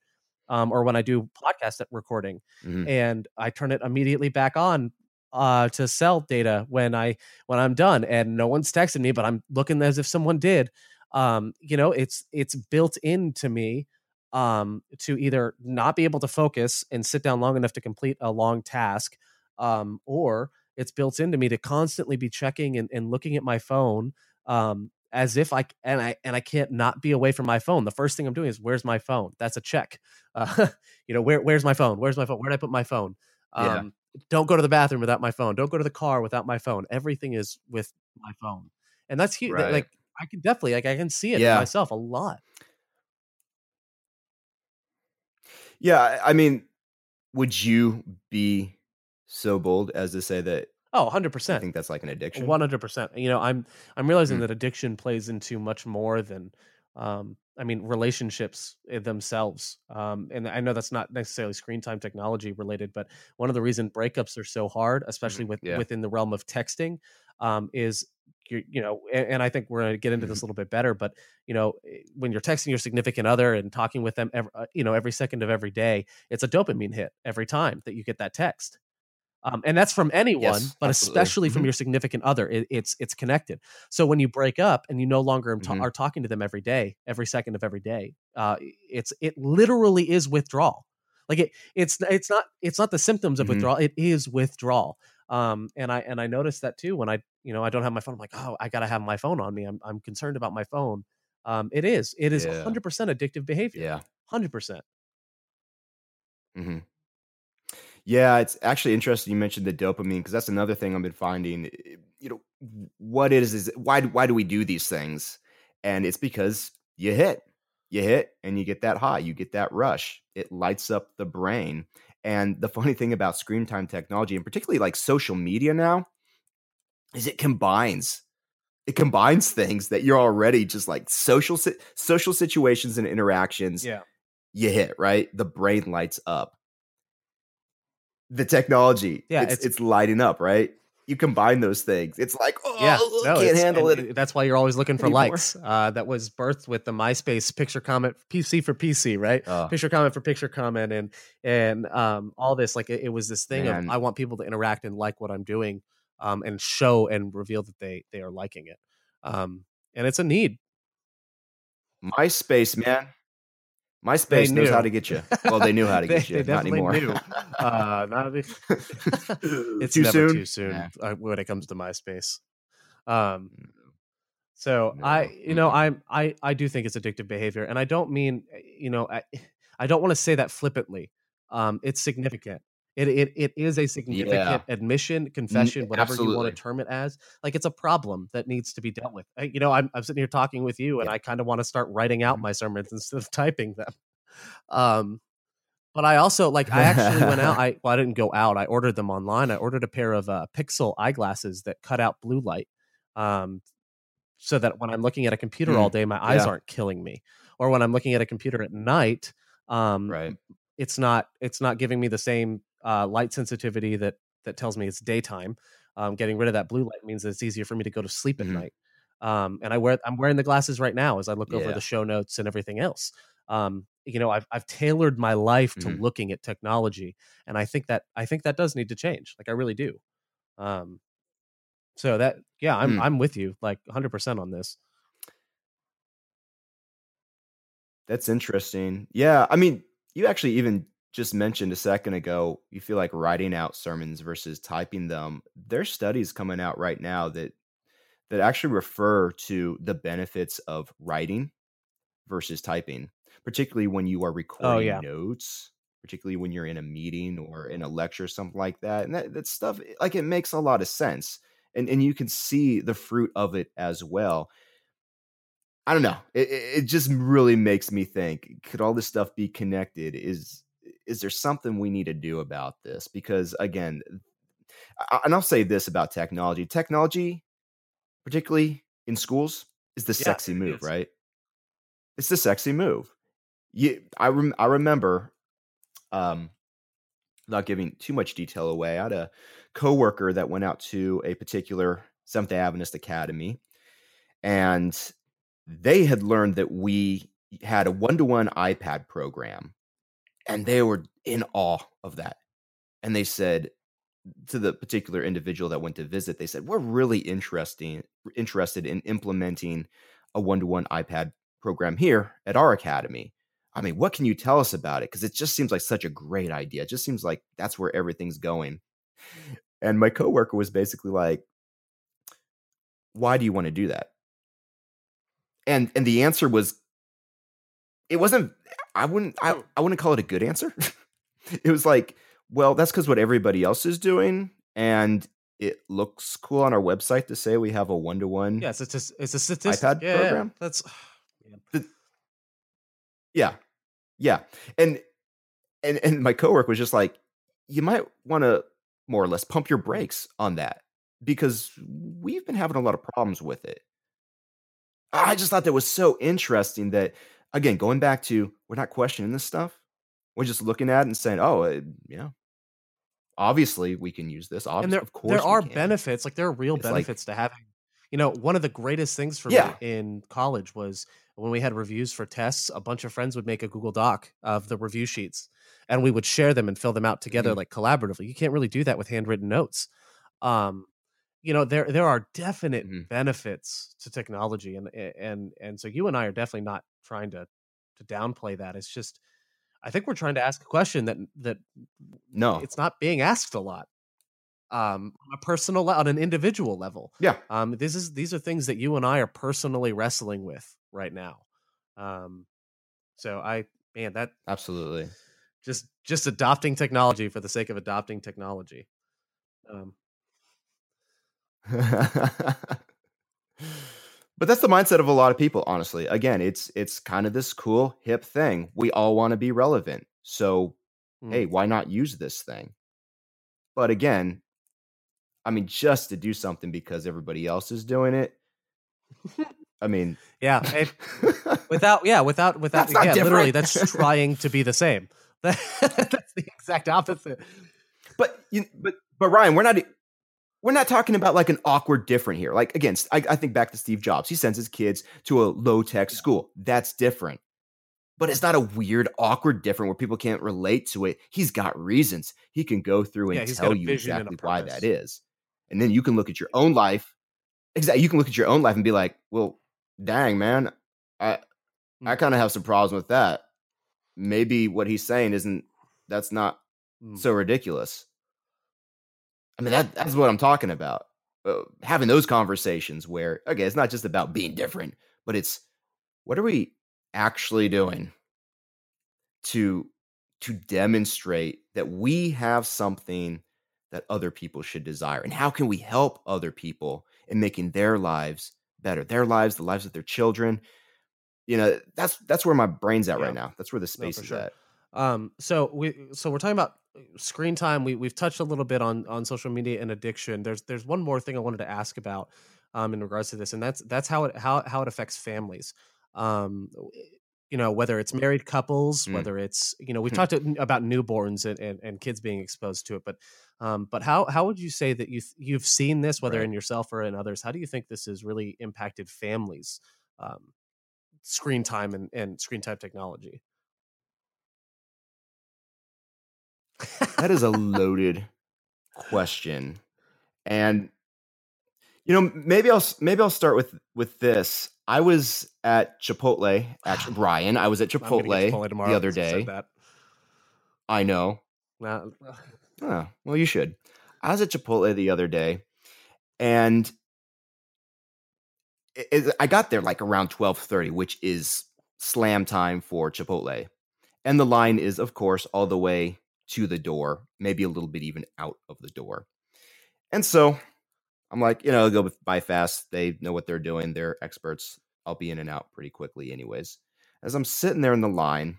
um or when i do podcast recording mm-hmm. and i turn it immediately back on uh to sell data when i when i'm done and no one's texting me but i'm looking as if someone did um you know it's it's built into me um to either not be able to focus and sit down long enough to complete a long task um or it's built into me to constantly be checking and, and looking at my phone um as if I and I and I can't not be away from my phone. The first thing I'm doing is where's my phone? That's a check. Uh, you know, where where's my phone? Where's my phone? Where did I put my phone? Um, yeah. Don't go to the bathroom without my phone. Don't go to the car without my phone. Everything is with my phone, and that's huge. Right. Like I can definitely like I can see it yeah. myself a lot. Yeah, I mean, would you be so bold as to say that Oh, 100%. I think that's like an addiction. 100%. You know, I'm I'm realizing mm. that addiction plays into much more than um I mean relationships themselves. Um and I know that's not necessarily screen time technology related, but one of the reason breakups are so hard, especially mm-hmm. with yeah. within the realm of texting, um is you you know, and, and, I think we're going to get into this mm-hmm. a little bit better, but you know, eh, when you're texting your significant other and talking with them, every, uh, you know, every second of every day, it's a dopamine hit every time that you get that text um, and that's from anyone, yes, but absolutely. especially from mm-hmm. your significant other. It, it's it's connected. So when you break up and you no longer mm-hmm. are talking to them every day, every second of every day, uh, it's it literally is withdrawal. Like it, it's it's not it's not the symptoms of mm-hmm. withdrawal. It is withdrawal. Um, and I and I noticed that too when I you know I don't have my phone. I'm like, oh, I gotta have my phone on me. I'm I'm concerned about my phone. Um, it is it is 100 percent addictive behavior. Yeah, hundred percent. Yeah, it's actually interesting you mentioned the dopamine because that's another thing I've been finding. eh, You know, what is it is is why why do we do these things? And it's because you hit, you hit, and you get that high, you get that rush. It lights up the brain. And the funny thing about screen time technology, and particularly like social media now, is it combines it combines things that you're already just like social social situations and interactions Yeah. you hit right the brain lights up the technology Yeah, it's, it's- it's lighting up right you combine those things it's like oh Yeah, I no, can't handle it That's why you're always looking for anymore. likes. Uh, that was birthed with the MySpace picture comment PC for PC, right? Oh, Picture comment for picture comment, and and um, all this like it, it was this thing Man. of I want people to interact and like what I'm doing, um, and show and reveal that they they are liking it. Um, and it's a need. myspace man myspace knows how to get you well they knew how to They- get you they not anymore knew. Uh, not it's too never soon too soon Yeah. uh, when it comes to MySpace. Um, So No, I, you know. I, I, I do think it's addictive behavior, and I don't mean, eh, you know, I, I don't want to say that flippantly. Um, it's significant. It, it, it is a significant admission, confession, whatever you want to term it as. Like it's a problem that needs to be dealt with. I- You know, I'm, I'm sitting here talking with you, and Yeah. I kind of want to start writing out Mhm. my sermons instead of typing them. Um, but I also like I actually went out. I well, I didn't go out. I ordered them online. I ordered a pair of uh, Pixel eyeglasses that cut out blue light, um, so that when I'm looking at a computer Mm, all day, my eyes yeah. aren't killing me. Or when I'm looking at a computer at night, um, right it's not it's not giving me the same uh, light sensitivity that that tells me it's daytime. Um, getting rid of that blue light means that it's easier for me to go to sleep at Mhm. night. Um, and I wear I'm wearing the glasses right now as I look over the show notes and everything else. Um, you know, I've I've tailored my life to Mhm. looking at technology, and I think that I think that does need to change. Like I really do. Um, so that yeah, I'm Hmm. I'm with you like 100 percent on this. That's interesting. Yeah, I mean, you actually even just mentioned a second ago, you feel like writing out sermons versus typing them. There's studies coming out right now that that actually refer to the benefits of writing versus typing, particularly when you are oh, recording yeah. notes, particularly when you're in a meeting or in a lecture, or something like that. And that, that stuff, eh, like, it makes a lot of sense. And, and you can see the fruit of it as well. I don't know. It it just really makes me think: Could all this stuff be connected? Is is there something we need to do about this? Because again, I- and I'll say this about technology: technology, particularly in schools, is the Yeah, sexy move, right? It's the sexy move. You, I rem- I remember, um, without giving too much detail away, I had a coworker that went out to a particular Seventh Day Adventist academy, and they had learned that we had a one-to-one iPad program, and they were in awe of that. And they said to the particular individual that went to visit, they said, "We're really interesting interested in implementing a one-to-one iPad program here at our academy." I mean, what can you tell us about it? Because it just seems like such a great idea. It just seems like that's where everything's going. And my coworker was basically like, "Why do you want to do that?" And and the answer was, it wasn't. I wouldn't. I, oh. I wouldn't call it a good answer. it was like, well, that's because what everybody else is doing, and it looks cool on our website to say we have a one to one. Yes, it's a, it's a statistic. iPad yeah, yeah, program? That's Yeah. Yeah. And and and my coworker was just like, you might want to more or less pump your brakes on that because we've been having a lot of problems with it. I just thought that was so interesting that again, going back to we're not questioning this stuff. We're just looking at it and saying, "Oh, uh, yeah. Obviously, we can use this. Obviously, and there of course, there are benefits like there are real It's like- benefits to having you know one of the greatest things for Yeah. me in college was when we had reviews for tests a bunch of friends would make a google doc of the review sheets and we would share them and fill them out together Mhm. like collaboratively you can't really do that with handwritten notes um you know there there are definite Mhm. benefits to technology and and and so you and i are definitely not trying to to downplay that it's just i think we're trying to ask a question that that No. it's not being asked a lot um on a personal on an individual level Yeah. um this is these are things that you and i are personally wrestling with right now um so i man that Absolutely. just just adopting technology for the sake of adopting technology. Um, but that's the mindset of a lot of people honestly. Again it's it's kind of this cool hip thing. We all want to be relevant. So mm. hey why not use this thing? But again i mean just to do something because everybody else is doing it i mean yeah it, without yeah without without yeah literally that's trying to be the same. That's the exact opposite. But you but but ryan we're not we're not talking about like an awkward different here. Like again, I, I think back to Steve Jobs. He sends his kids to a low tech school. That's different. But it's not a weird, awkward different where people can't relate to it. He's got reasons. He can go through and yeah, tell you exactly why that is. And then you can look at your own life. Exactly. You can look at your own life and be like, well, dang, man, I I mm. kind of have some problems with that. Maybe what he's saying isn't that's not mm. so ridiculous. I mean, that that's what I'm talking about. Uh, having those conversations where, okay, it's not just about being different, but it's what are we actually doing to to demonstrate that we have something that other people should desire, and how can we help other people in making their lives better, their lives, the lives of their children. You know, that's that's where my brain's at yeah. right now. That's where the space no, is sure. at. Um, so we so we're talking about screen time we we've touched a little bit on on social media and addiction. There's there's one more thing i wanted to ask about um in regards to this and that's that's how it how how it affects families. Um you know whether it's married couples mm. whether it's you know we've talked about newborns and, and, and kids being exposed to it but um but how how would you say that you you've seen this whether right. in yourself or in others? How do you think this has really impacted families um screen time and, and screen time technology that is a loaded question. And you know, maybe I'll maybe I'll start with with this. I was at Chipotle, actually, Brian. I was at Chipotle, Chipotle tomorrow, the other day. I know. oh, well, you should. I was at Chipotle the other day, and it, it, I got there like around twelve thirty, which is slam time for Chipotle, and the line is, of course, all the way to the door, maybe a little bit even out of the door. And so I'm like, you know, go by fast. They know what they're doing. They're experts. I'll be in and out pretty quickly, anyways. As I'm sitting there in the line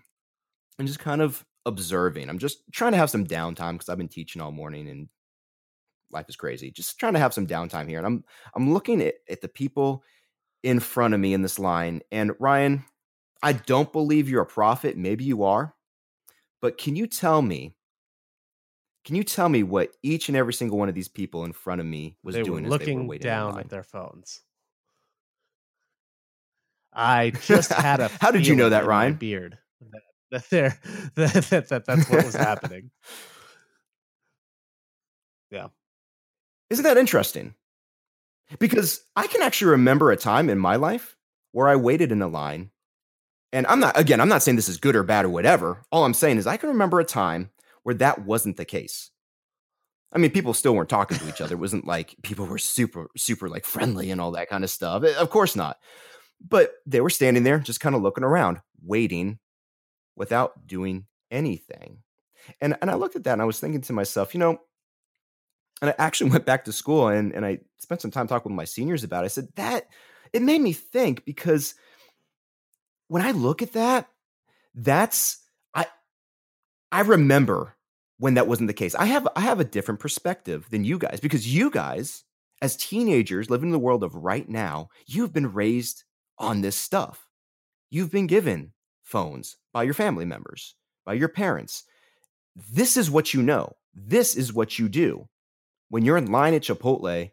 and just kind of observing, I'm just trying to have some downtime because I've been teaching all morning and life is crazy. Just trying to have some downtime here. And I'm I'm looking at, at the people in front of me in this line. And Ryan, I don't believe you're a prophet. Maybe you are. But can you tell me can you tell me what each and every single one of these people in front of me was they doing were looking they were down at their phones? I just had a. How did you know that, Ryan? Beard. That, that, there, that, that, that, that's what was happening. Yeah. Isn't that interesting? Because I can actually remember a time in my life where I waited in a line. And I'm not, again, I'm not saying this is good or bad or whatever. All I'm saying is I can remember a time where that wasn't the case. I mean, people still weren't talking to each other. It wasn't like people were super, super like friendly and all that kind of stuff. Of course not. But they were standing there just kind of looking around, waiting without doing anything. And and I looked at that and I was thinking to myself, you know, and I actually went back to school and, and I spent some time talking with my seniors about it. I said, that it made me think because when I look at that, that's I I remember when that wasn't the case. I have I have a different perspective than you guys because you guys as teenagers living in the world of right now, you've been raised on this stuff. You've been given phones by your family members, by your parents. This is what you know. This is what you do. When you're in line at Chipotle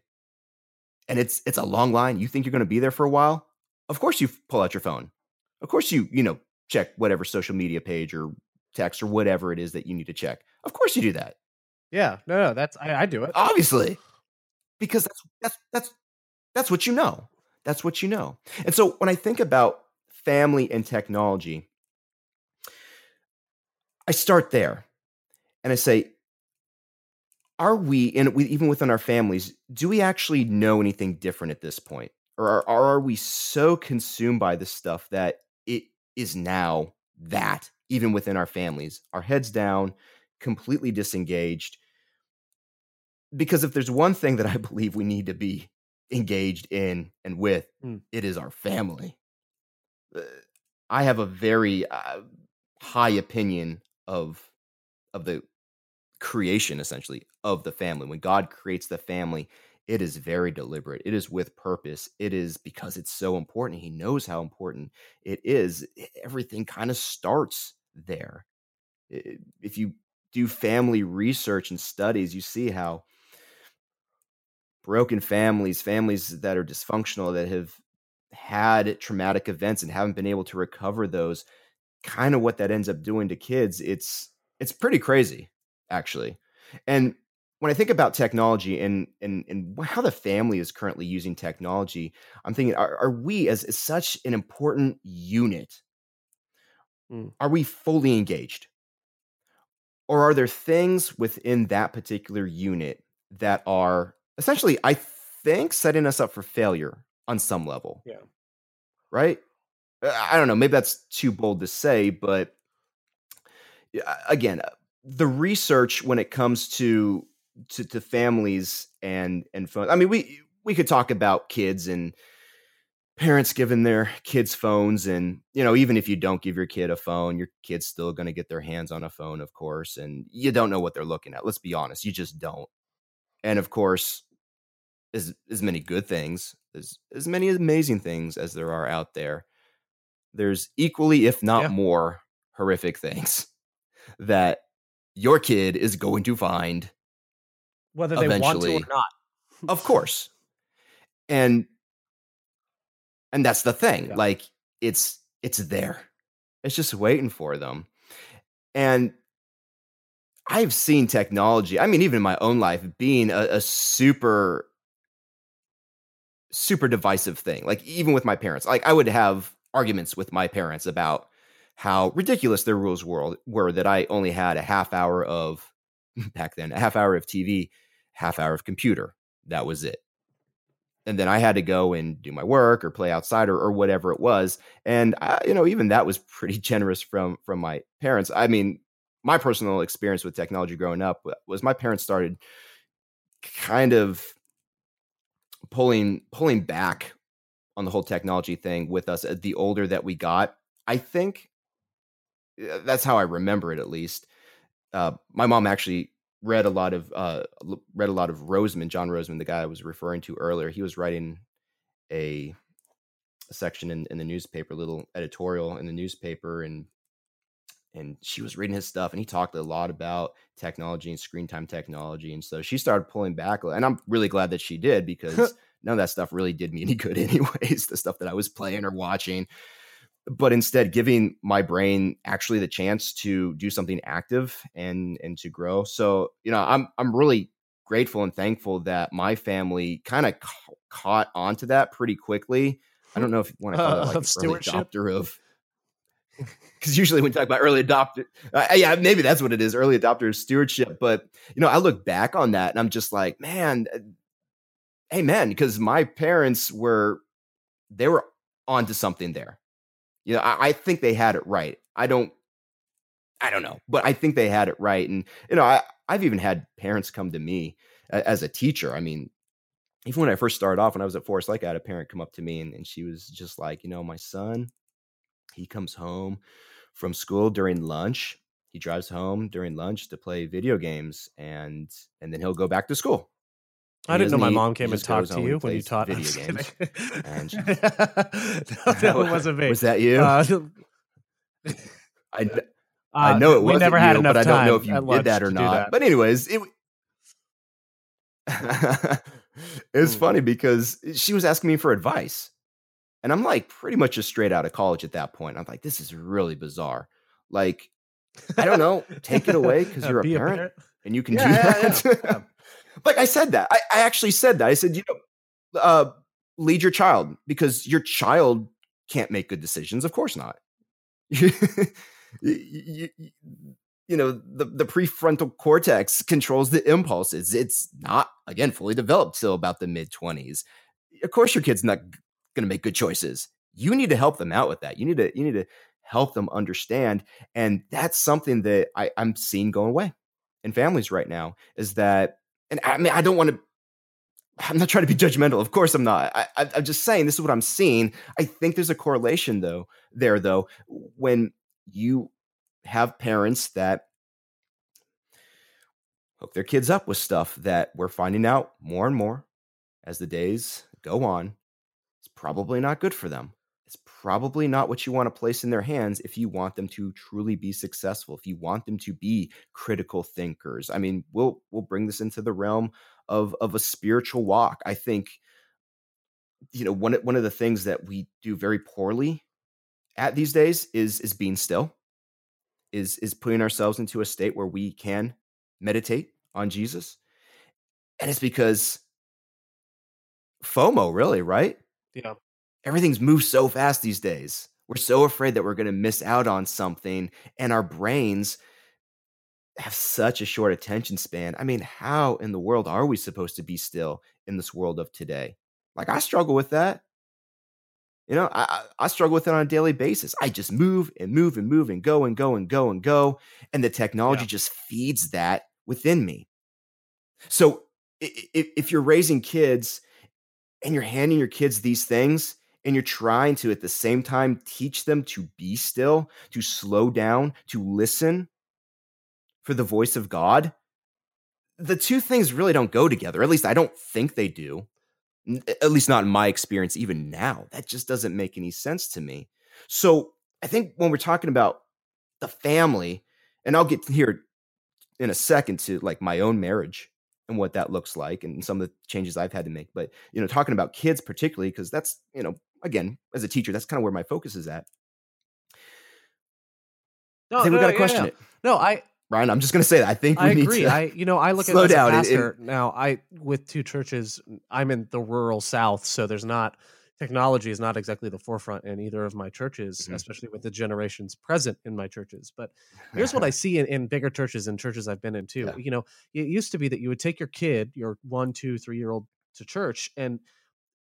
and it's it's a long line, you think you're going to be there for a while? Of course you pull out your phone. Of course you, you know, check whatever social media page or text or whatever it is that you need to check. Of course you do that. Yeah, no, no, that's I, I do it obviously because that's that's that's that's what you know. That's what you know. And so when I think about family and technology, I start there, and I say, are we, and we, even within our families, do we actually know anything different at this point, or are, are we so consumed by this stuff that it is now that even within our families, our heads down, completely disengaged. Because if there's one thing that I believe we need to be engaged in and with, Mm. it is our family. Uh, I have a very uh, high opinion of of the creation essentially of the family. When God creates the family, it is very deliberate. It is with purpose. It is because it's so important. He knows how important it is. Everything kind of starts there. If you do family research and studies, you see how broken families, families that are dysfunctional, that have had traumatic events and haven't been able to recover those, kind of what that ends up doing to kids. It's it's pretty crazy, actually. And when I think about technology and and and how the family is currently using technology, I'm thinking: Are, are we, as, as such an important unit, Mm. are we fully engaged, or are there things within that particular unit that are essentially, I think, setting us up for failure on some level? Yeah. Right? Uh, I don't know. Maybe that's too bold to say, but again, uh, the research when it comes to to, to families and and phones. I mean, we we could talk about kids and parents giving their kids phones, and you know, even if you don't give your kid a phone, your kid's still going to get their hands on a phone, of course, and you don't know what they're looking at. Let's be honest, you just don't. And of course, as as many good things as as many amazing things as there are out there, there's equally, if not Yeah. more, horrific things that your kid is going to find whether they want to or not. of course and and that's the thing Yeah. like it's it's there. It's just waiting for them. And i've seen technology i mean even in my own life being a, a super super divisive thing like even with my parents like i would have arguments with my parents about how ridiculous their rules were, were that i only had a half hour of back then a half hour of tv half hour of computer. That was it and then I had to go and do my work or play outside or, or whatever it was. And I, you know, even that was pretty generous from from my parents. I mean, my personal experience with technology growing up was my parents started kind of pulling pulling back on the whole technology thing with us uh, the older that we got. I think that's how I remember it at least. Uh, my mom actually read a lot of uh read a lot of Rosemond, John Rosemond, the guy I was referring to earlier. He was writing a, a section in, in the newspaper, a little editorial in the newspaper, and and she was reading his stuff, and he talked a lot about technology and screen time technology, and so she started pulling back, and I'm really glad that she did because none of that stuff really did me any good, anyways. The stuff that I was playing or watching, but instead giving my brain actually the chance to do something active and and to grow. So you know, I'm I'm really grateful and thankful that my family kind of ca- caught onto that pretty quickly. I don't know if you want to call Uh, it like of early stewardship? adopter of. Because usually when you talk about early adopter, uh, yeah, maybe that's what it is, early adopter of stewardship. But you know, I look back on that and I'm just like, man, uh, amen. Because my parents were, they were onto something there. You know, I, I think they had it right. I don't, I don't know, but I think they had it right. And you know, I, I've even had parents come to me as a teacher. I mean, even when I first started off, when I was at Forest Lake, I had a parent come up to me and, and she was just like, you know, my son, he comes home from school during lunch. He drives home during lunch to play video games, and and then he'll go back to school. I didn't know my mom came and talked to you when you taught video games. And- no, no, it wasn't me. Was that you? Uh, I, I uh, know it we wasn't never had you, enough but I don't know if you did that or not. that. But anyways, it it's Mm. funny because she was asking me for advice, and I'm like pretty much just straight out of college at that point. I'm like, this is really bizarre. Like, I don't know, take it away because Uh, you're a be parent, and you can Yeah, do yeah, that. yeah. Like I said that. I, I actually said that. I said, you know, uh, lead your child because your child can't make good decisions. Of course not. you, you, you know, the, the prefrontal cortex controls the impulses. It's not, again, fully developed till about the mid 20s. Of course, your kid's not going to make good choices. You need to help them out with that. You need to, you need to help them understand. And that's something that I, I'm seeing going away in families right now is that, and I mean, I don't want to I'm not trying to be judgmental. Of course, I'm not. I, I'm just saying this is what I'm seeing. I think there's a correlation though there though when you have parents that hook their kids up with stuff that we're finding out more and more as the days go on. It's probably not good for them. Probably not what you want to place in their hands if you want them to truly be successful, if you want them to be critical thinkers. I mean, we'll we'll bring this into the realm of of a spiritual walk. I think you know one one of the things that we do very poorly at these days is is being still is is putting ourselves into a state where we can meditate on Jesus. And it's because FOMO, really, right? Yeah. Everything's moved so fast these days. We're so afraid that we're going to miss out on something, and our brains have such a short attention span. I mean, how in the world are we supposed to be still in this world of today? Like, I struggle with that. You know, I, I struggle with it on a daily basis. I just move and move and move and go and go and go and go. And the technology yeah. just feeds that within me. So if, if you're raising kids and you're handing your kids these things and you're trying to at the same time teach them to be still, to slow down, to listen for the voice of God, the two things really don't go together. At least I don't think they do at least not in my experience even now that just doesn't make any sense to me so i think when we're talking about the family and i'll get here in a second to like my own marriage and what that looks like and some of the changes i've had to make but you know talking about kids particularly because that's you know again as a teacher that's kind of where my focus is at no, I think no, we got to question it. No, I Ryan, I'm just going to say that I think we I need agree. to. I, you know, I look slow at down. pastor now. I with two churches. I'm in the rural South, so there's not technology is not exactly the forefront in either of my churches, mm-hmm. especially with the generations present in my churches. But here's what I see in, in bigger churches and churches I've been in too. Yeah. You know, it used to be that you would take your kid, your one, two, three year old, to church, and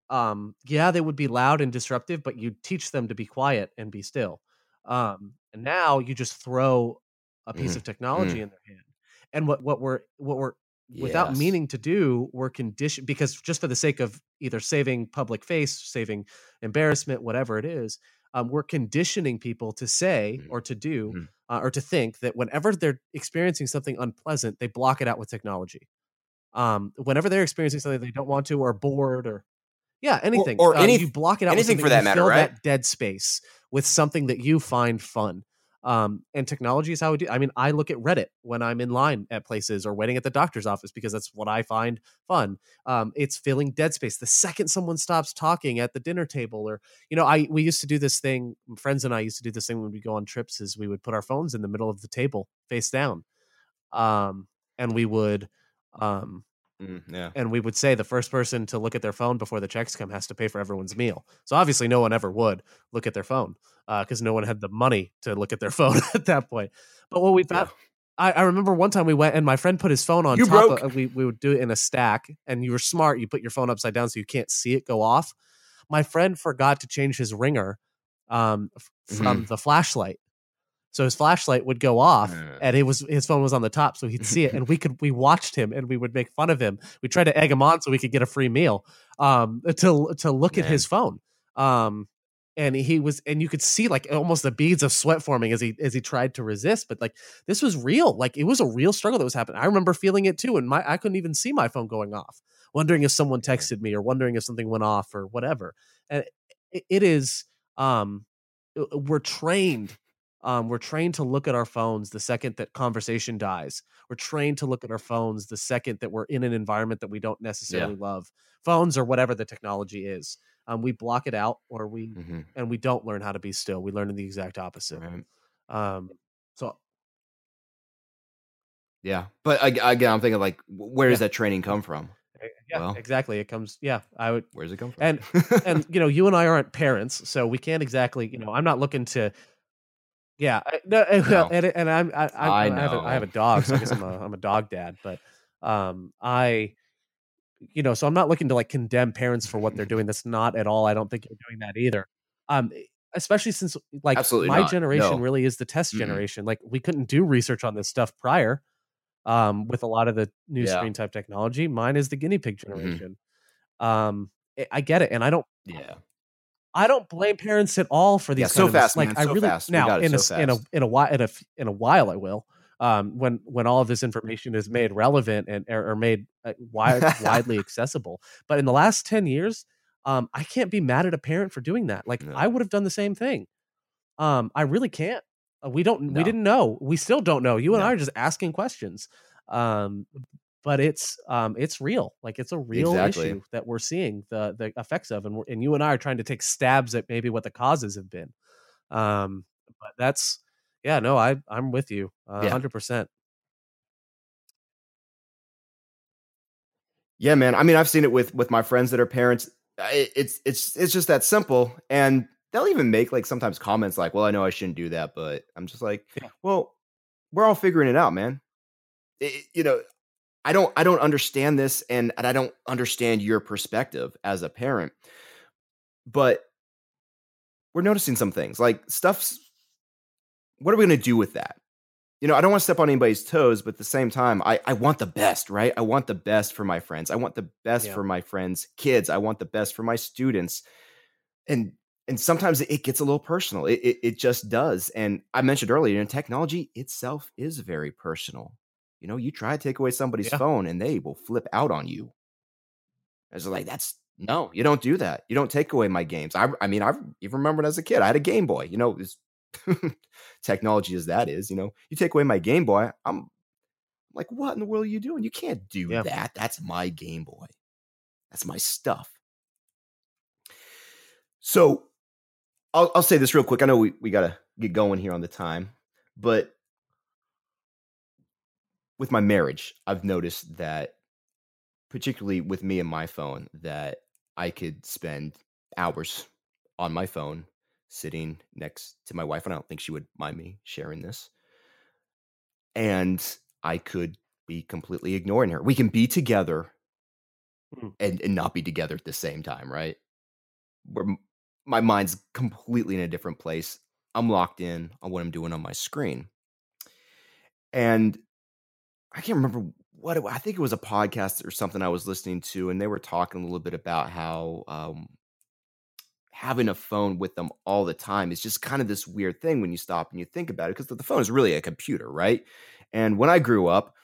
um, yeah, they would be loud and disruptive, but you teach them to be quiet and be still. Um, and now you just throw a piece mm-hmm. of technology mm-hmm. in their hand. And what what we're what we're without yes. meaning to do, we're conditioned because just for the sake of either saving public face, saving embarrassment, whatever it is, um, we're conditioning people to say mm-hmm. or to do mm-hmm. uh, or to think that whenever they're experiencing something unpleasant, they block it out with technology. Um, whenever they're experiencing something they don't want to or bored or yeah, anything or, or um, any, you block it out anything for that matter, fill right? That dead space with something that you find fun. Um, and technology is how we do. I mean, I look at Reddit when I'm in line at places or waiting at the doctor's office because that's what I find fun. Um, it's filling dead space. The second someone stops talking at the dinner table, or you know, I we used to do this thing. Friends and I used to do this thing when we go on trips. Is we would put our phones in the middle of the table, face down, um, and we would um, Mm, yeah. And we would say the first person to look at their phone before the checks come has to pay for everyone's meal. So obviously, no one ever would look at their phone because uh, no one had the money to look at their phone at that point. But what we thought, yeah. I, I, remember one time we went and my friend put his phone on you top. Broke. Of, we we would do it in a stack, and you were smart. You put your phone upside down so you can't see it go off. My friend forgot to change his ringer um, from mm-hmm. the flashlight. So his flashlight would go off, and it was his phone was on the top, so he'd see it, and we could we watched him, and we would make fun of him. We tried to egg him on so we could get a free meal, um, to to look Man. at his phone, um, and he was, and you could see like almost the beads of sweat forming as he as he tried to resist, but like this was real, like it was a real struggle that was happening. I remember feeling it too, and my I couldn't even see my phone going off, wondering if someone texted me or wondering if something went off or whatever, and it, it is, um, we're trained um, we're trained to look at our phones the second that conversation dies. We're trained to look at our phones the second that we're in an environment that we don't necessarily yeah. love. Phones or whatever the technology is, um, we block it out, or we mm-hmm. and we don't learn how to be still. We learn the exact opposite. Right. Um, so, yeah, but again, I'm thinking like, where does that training come from? Yeah, well, exactly. It comes. Yeah, I would. Where's it come from? And and you know, you and I aren't parents, so we can't exactly. You know, I'm not looking to yeah, no, no. and and I'm I, I, I, I, have a, I have a dog, so I guess I'm a I'm a dog dad. But um, I, you know, so I'm not looking to like condemn parents for what they're doing. That's not at all. I don't think you're doing that either. Um, especially since like Absolutely my not. generation No. really is the test generation. Like we couldn't do research on this stuff prior um, with a lot of the new Yeah. screen type technology. Mine is the guinea pig Mm-hmm. generation. Um, I- I get it, and I don't Yeah. I don't blame parents at all for these. Yeah, so fast, like man, I so really fast. Now in a so s- in a in a while in a in a while I will. Um, when when all of this information is made relevant and or, or made uh, wide, widely accessible, but in the last ten years, um, I can't be mad at a parent for doing that. Like No. I would have done the same thing. Um, I really can't. Uh, we don't. No. We didn't know. We still don't know. You and No. I are just asking questions. Um, but it's um it's real like it's a real Exactly. issue that we're seeing the the effects of and we're, and you and I are trying to take stabs at maybe what the causes have been um but that's yeah no I I'm with you uh, Yeah. 100% Yeah, man. I mean, I've seen it with with my friends that are parents. I- It's it's it's just that simple, and they'll even make like sometimes comments like, "Well, I know I shouldn't do that," but I'm just like, Yeah. "Well, we're all figuring it out, man." It- you know, I don't I don't understand this, and, and I don't understand your perspective as a parent, but we're noticing some things like stuff's. What are we going to do with that? you know, I don't want to step on anybody's toes, but at the same time, I, I want the best, right? I want the best for my friends. I want the best Yeah. for my friends' kids. I want the best for my students. And and sometimes it gets a little personal. It, it it just does. And I mentioned earlier, in technology itself is very personal. You know, you try to take away somebody's Yeah. phone and they will flip out on you. It's like that's no, you don't do that. You don't take away my games. I I mean, I even remember as a kid, I had a Game Boy. You know, as technology as that is, you know, you take away my Game Boy, I'm like, what in the world are you doing? You can't do Yeah. that. That's my Game Boy. That's my stuff. So I'll I'll say this real quick. I know we, we gotta get going here on the time, but with my marriage, I've noticed that particularly with me and my phone, that I could spend hours on my phone sitting next to my wife, and I don't think she would mind me sharing this. And I could be completely ignoring her. We can be together Mhm. and, and not be together at the same time, right? Where my mind's completely in a different place. I'm locked in on what I'm doing on my screen. And I can't remember what it, I think it was a podcast or something I was listening to, and they were talking a little bit about how um, having a phone with them all the time is just kind of this weird thing when you stop and you think about it, because the, the phone is really a computer, right? And when I grew up,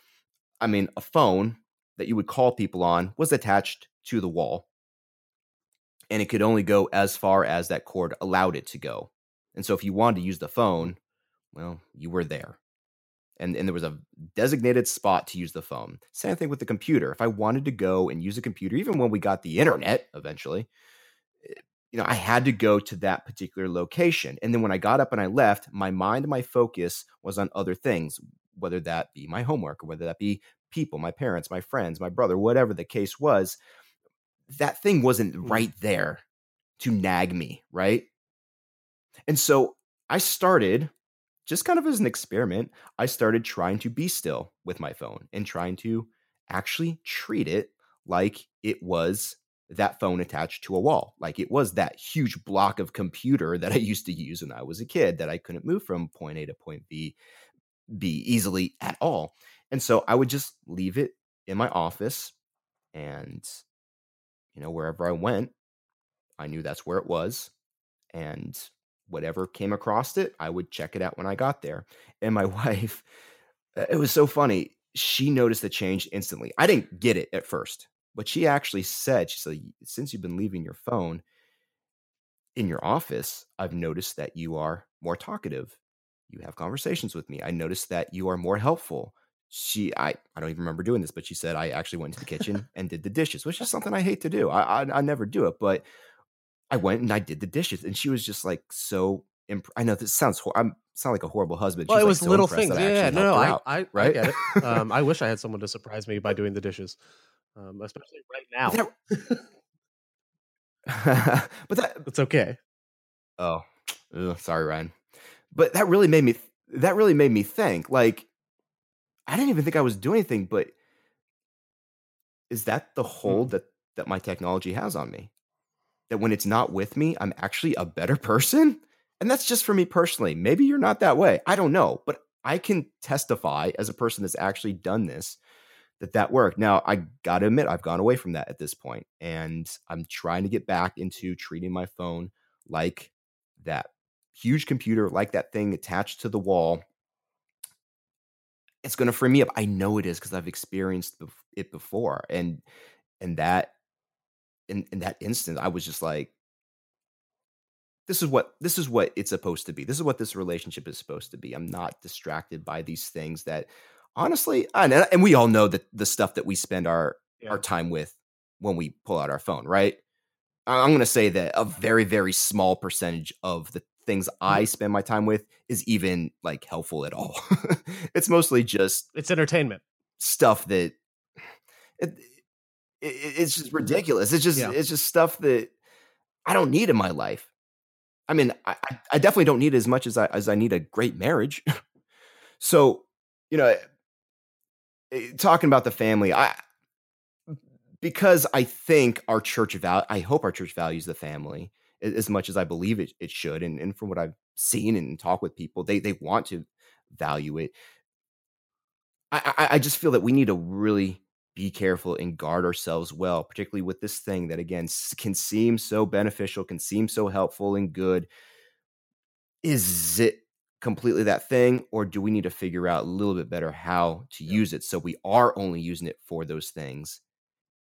I mean, a phone that you would call people on was attached to the wall, and it could only go as far as that cord allowed it to go. And so, if you wanted to use the phone, well, you were there and, and there was a designated spot to use the phone. Same thing with the computer. If I wanted to go and use a computer, even when we got the internet eventually, eh, you know, I had to go to that particular location. And then when I got up and I left, my mind my focus was on other things, whether that be my homework or whether that be people, my parents, my friends, my brother, whatever the case was. That thing wasn't Mm. right there to nag me, right? And so I started just kind of as an experiment, I started trying to be still with my phone and trying to actually treat it like it was that phone attached to a wall. Like it was that huge block of computer that I used to use when I was a kid that I couldn't move from point A to point B B easily at all. And so I would just leave it in my office and you know wherever I went, I knew that's where it was and whatever came across it, I would check it out when I got there. And my wife, it was so funny. She noticed the change instantly. I didn't get it at first, but she actually said, she said, since you've been leaving your phone in your office, I've noticed that you are more talkative. You have conversations with me. I noticed that you are more helpful. She, I, I don't even remember doing this, but she said I actually went into the kitchen and did the dishes, which is something I hate to do. I, I, I never do it, but I went and I did the dishes, and she was just like so. Imp- I know this sounds. Hor- I'm sound like a horrible husband. well She's, it was so little impressed things yeah, no no I, I I right? get it um I wish I had someone to surprise me by doing the dishes um especially right now But that, but that it's okay oh, ugh, sorry, Ryan. But that really made me. That really made me think. Like, I didn't even think I was doing anything, but is that the hold that that my technology has on me? That when it's not with me, I'm actually a better person. And that's just for me personally. Maybe you're not that way. I don't know, but I can testify as a person that's actually done this that that worked. Now, I got to admit, I've gone away from that at this point, and I'm trying to get back into treating my phone like that huge computer, like that thing attached to the wall. It's going to free me up. I know it is because I've experienced it before, and and that in in that instant, I was just like, this is what this is what it's supposed to be. This is what this relationship is supposed to be. I'm not distracted by these things that honestly, and, and we all know that the stuff that we spend our yeah. our time with when we pull out our phone, right? I'm going to say that a very very small percentage of the things I mm-hmm. spend my time with is even like helpful at all. it's mostly just it's entertainment stuff that it, it, it's just ridiculous. It's just yeah. it's just stuff that I don't need in my life. I mean, I, I definitely don't need as much as I as I need a great marriage. so, you know, eh, talking about the family, I because I think our church val I hope our church values the family as much as I believe it, it should. And, and from what I've seen and talk with people, they they want to value it. I, I, I just feel that we need to really be careful and guard ourselves well, particularly with this thing that, again, can seem so beneficial, can seem so helpful and good. Is it completely that thing, or do we need to figure out a little bit better how to yeah. use it so we are only using it for those things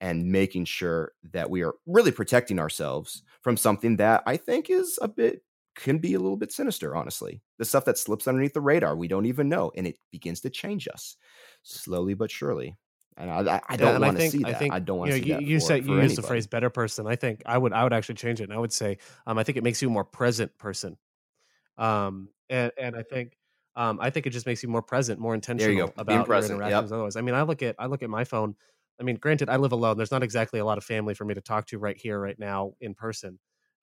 and making sure that we are really protecting ourselves from something that I think is a bit can be a little bit sinister, honestly. The stuff that slips underneath the radar, we don't even know, and it begins to change us slowly but surely. And I, I don't yeah, want to see that. I, think, I don't want to you know, see you, that. You said you used the phrase "better person." I think I would I would actually change it, and I would say um, I think it makes you a more present person. Um, and and I think um, I think it just makes you more present, more intentional about your interactions. Yep. Otherwise, I mean, I look at I look at my phone. I mean, granted, I live alone. There's not exactly a lot of family for me to talk to right here, right now, in person.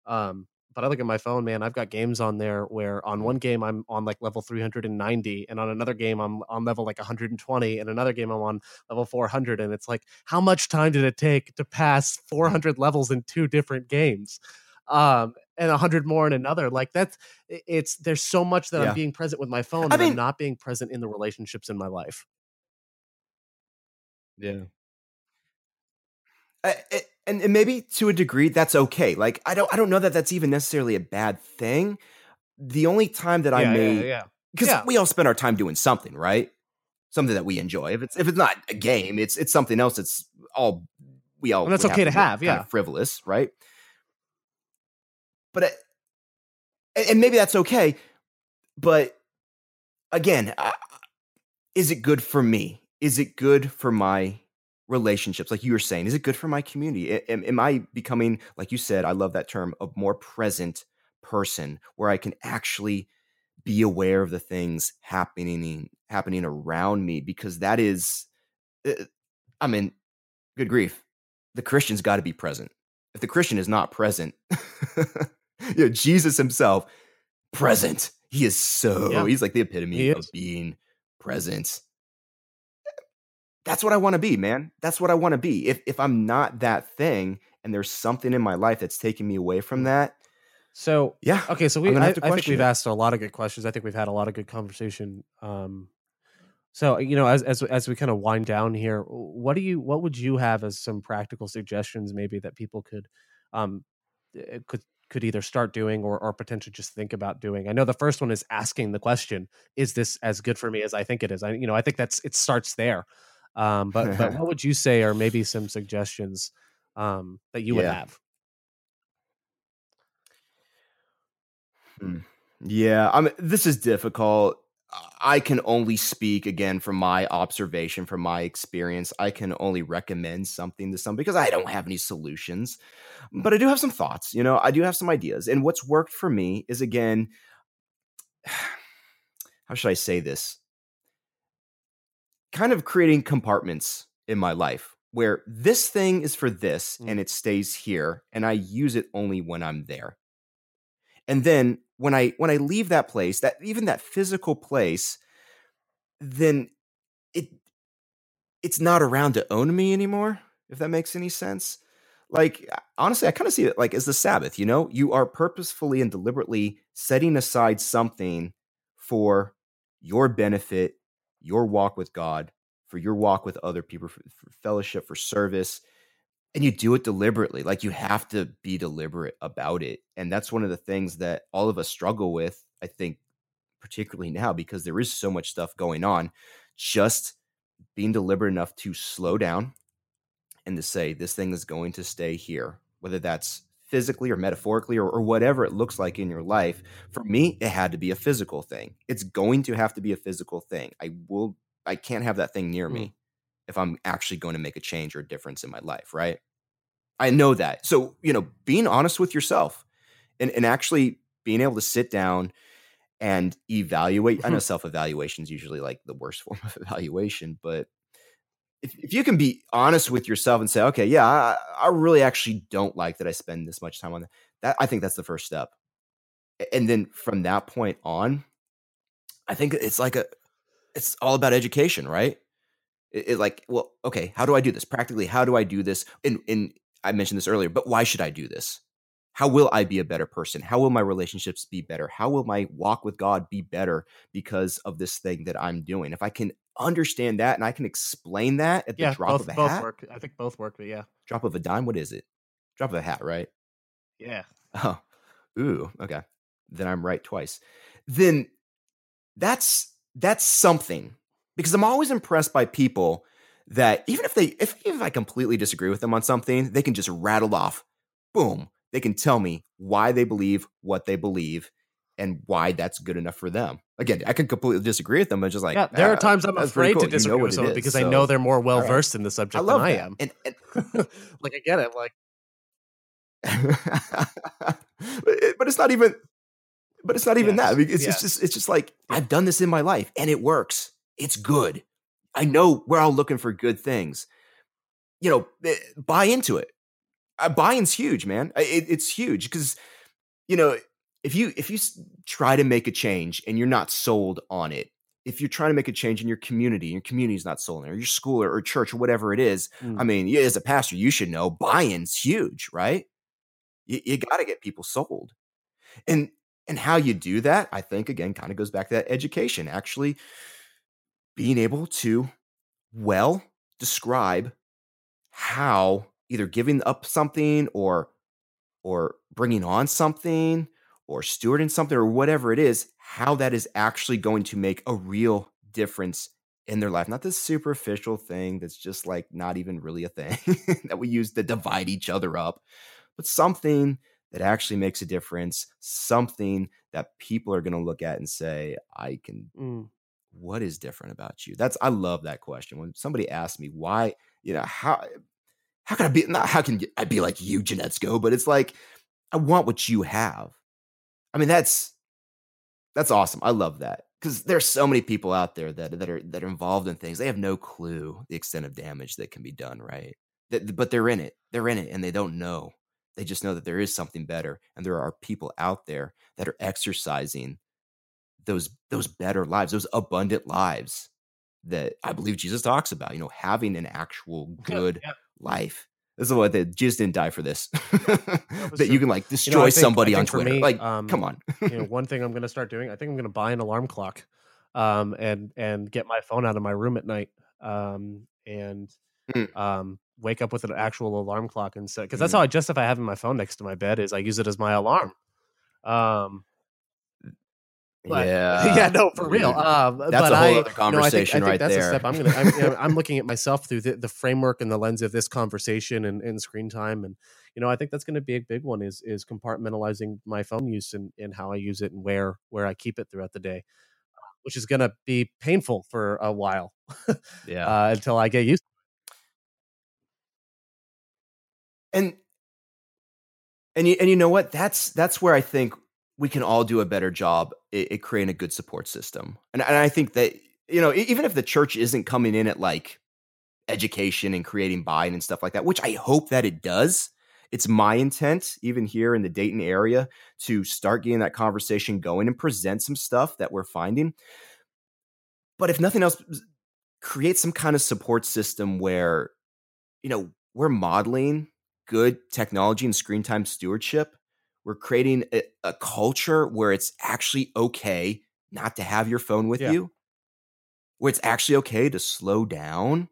Um, but I look at my phone, man, I've got games on there where on one game I'm on like level 390 and on another game I'm on level like 120 and another game I'm on level 400 and it's like how much time did it take to pass 400 levels in two different games? Um and 100 more in another. Like that's it's there's so much that yeah. I'm being present with my phone I mean, I'm not being present in the relationships in my life. Yeah. I, it, and, and maybe to a degree that's okay. Like I don't I don't know that that's even necessarily a bad thing. The only time that I yeah, may yeah, yeah. because yeah. we all spend our time doing something, right? Something that we enjoy. If it's if it's not a game, it's it's something else. It's all we all. And that's okay have to have. Yeah, frivolous, right? But uh, it, and maybe that's okay. But again, uh, is it good for me? Is it good for my relationships like you were saying is it good for my community? Am, am, i becoming like you said i love that term a more present person where i can actually be aware of the things happening happening around me? Because that is eh, i mean good grief the christian's got to be present. If the christian is not present you know jesus himself present. He is so yeah. he's like the epitome of being present that's what I want to be, man. That's what I want to be. If if I'm not that thing and there's something in my life that's taking me away from mm. that. So yeah, okay. So we, I, I think we've it. asked a lot of good questions. I think we've had a lot of good conversation. Um, so you know, as as as we kind of wind down here, what do you what would you have as some practical suggestions, maybe that people could um eh, could could either start doing or or potentially just think about doing. I know the first one is asking the question: Is this as good for me as I think it is? I you know I think that's it starts there. Um, but but what would you say are maybe some suggestions um, that you would yeah. have? Hmm. Yeah, I mean, this is difficult. I can only speak again from my observation, from my experience. I can only recommend something to some because I don't have any solutions, but I do have some thoughts. You know, I do have some ideas. And what's worked for me is again, how should I say this? Kind of creating compartments in my life where this thing is for this mm. and it stays here and I use it only when I'm there. And then when I when I leave that place, that even that physical place, then it it's not around to own me anymore, if that makes any sense. like honestly, I kind of see it like as the Sabbath, you know, you are purposefully and deliberately setting aside something for your benefit, your walk with God, for your walk with other people, for, for fellowship, for service. And you do it deliberately. Like you have to be deliberate about it. And that's one of the things that all of us struggle with, I think, particularly now, because there is so much stuff going on. Just being deliberate enough to slow down and to say, this thing is going to stay here, whether that's physically or metaphorically or, or, whatever it looks like in your life. For me, it had to be a physical thing. It's going to have to be a physical thing. I will, I can't have that thing near mm. me if I'm actually going to make a change or a difference in my life, right? I know that. So, you know, being honest with yourself and, and actually being able to sit down and evaluate. I know self evaluation is usually like the worst form of evaluation, but if, if you can be honest with yourself and say, okay, yeah, I, I really actually don't like that I spend this much time on that, that I think that's the first step. And then from that point on, I think it's like a, it's all about education, right? It, it, like, well, okay, how do I do this practically? How do I do this? And and I mentioned this earlier, but why should I do this? How will I be a better person? How will my relationships be better? How will my walk with God be better because of this thing that I'm doing? If I can understand that and I can explain that at the yeah, drop both, of a both hat. Work. I think both work, but yeah. Drop of a dime, what is it? Drop of a hat, right? Yeah. Oh. Ooh, okay. Then I'm right twice. Then that's that's something. Because I'm always impressed by people that even if they if, if I completely disagree with them on something, they can just rattle off, boom. They can tell me why they believe what they believe and why that's good enough for them. Again, I can completely disagree with them. but just like yeah, there ah, are times I'm afraid cool. to disagree you know with someone because so, I know they're more well versed right. in the subject I love than I am. And, and like I get it, like, but it's not even. But it's not even that. I mean, it's just it's just like I've done this in my life and it works. It's good. I know we're all looking for good things. You know, eh, buy into it. Uh, buying's huge, man. It, it's huge because you know if you if you try to make a change and you're not sold on it if you're trying to make a change in your community your community is not sold on it or your school or, or church or whatever it is mm. i mean as a pastor you should know buy-in's huge right you, you got to get people sold and and how you do that i think again kind of goes back to that education actually being able to well describe how either giving up something or or bringing on something or stewarding something or whatever it is, how that is actually going to make a real difference in their life. Not this superficial thing that's just like not even really a thing that we use to divide each other up, but something that actually makes a difference, something that people are going to look at and say, I can, mm. what is different about you? That's, I love that question. When somebody asks me why, you know, how, how can I be, not how can I be like you, Janetzko, but it's like, I want what you have. I mean, that's that's awesome. I love that because there's so many people out there that that are that are involved in things. They have no clue the extent of damage that can be done, right? That, but they're in it. They're in it, and they don't know. They just know that there is something better, and there are people out there that are exercising those those better lives, those abundant lives that I believe Jesus talks about. You know, having an actual good yeah, yeah. life. This is what they just didn't die for this. that you can like destroy you know, think, somebody on Twitter. Me, like, um, come on. you know, one thing I'm going to start doing, I think I'm going to buy an alarm clock, um, and and get my phone out of my room at night, um, and mm. um, wake up with an actual alarm clock and set because that's mm. how I justify having my phone next to my bed is I use it as my alarm. Um, but, yeah, yeah, no, for real. Um, That's a whole I, other conversation no, I think, I think right that's there. A step I'm gonna. I'm, you know, I'm, looking at myself through the, the, framework and the lens of this conversation and, and screen time, and you know, I think that's going to be a big one. Is is compartmentalizing my phone use and, and how I use it and where where I keep it throughout the day, which is going to be painful for a while. yeah, uh, until I get used. And and you and you know what? That's that's where I think we can all do a better job at, at creating a good support system. And, and I think that, you know, even if the church isn't coming in at like education and creating buy-in and stuff like that, which I hope that it does. It's my intent, even here in the Dayton area, to start getting that conversation going and present some stuff that we're finding. But if nothing else, create some kind of support system where, you know, we're modeling good technology and screen time stewardship. We're creating a, a culture where it's actually okay not to have your phone with yeah. you, where it's actually okay to slow down.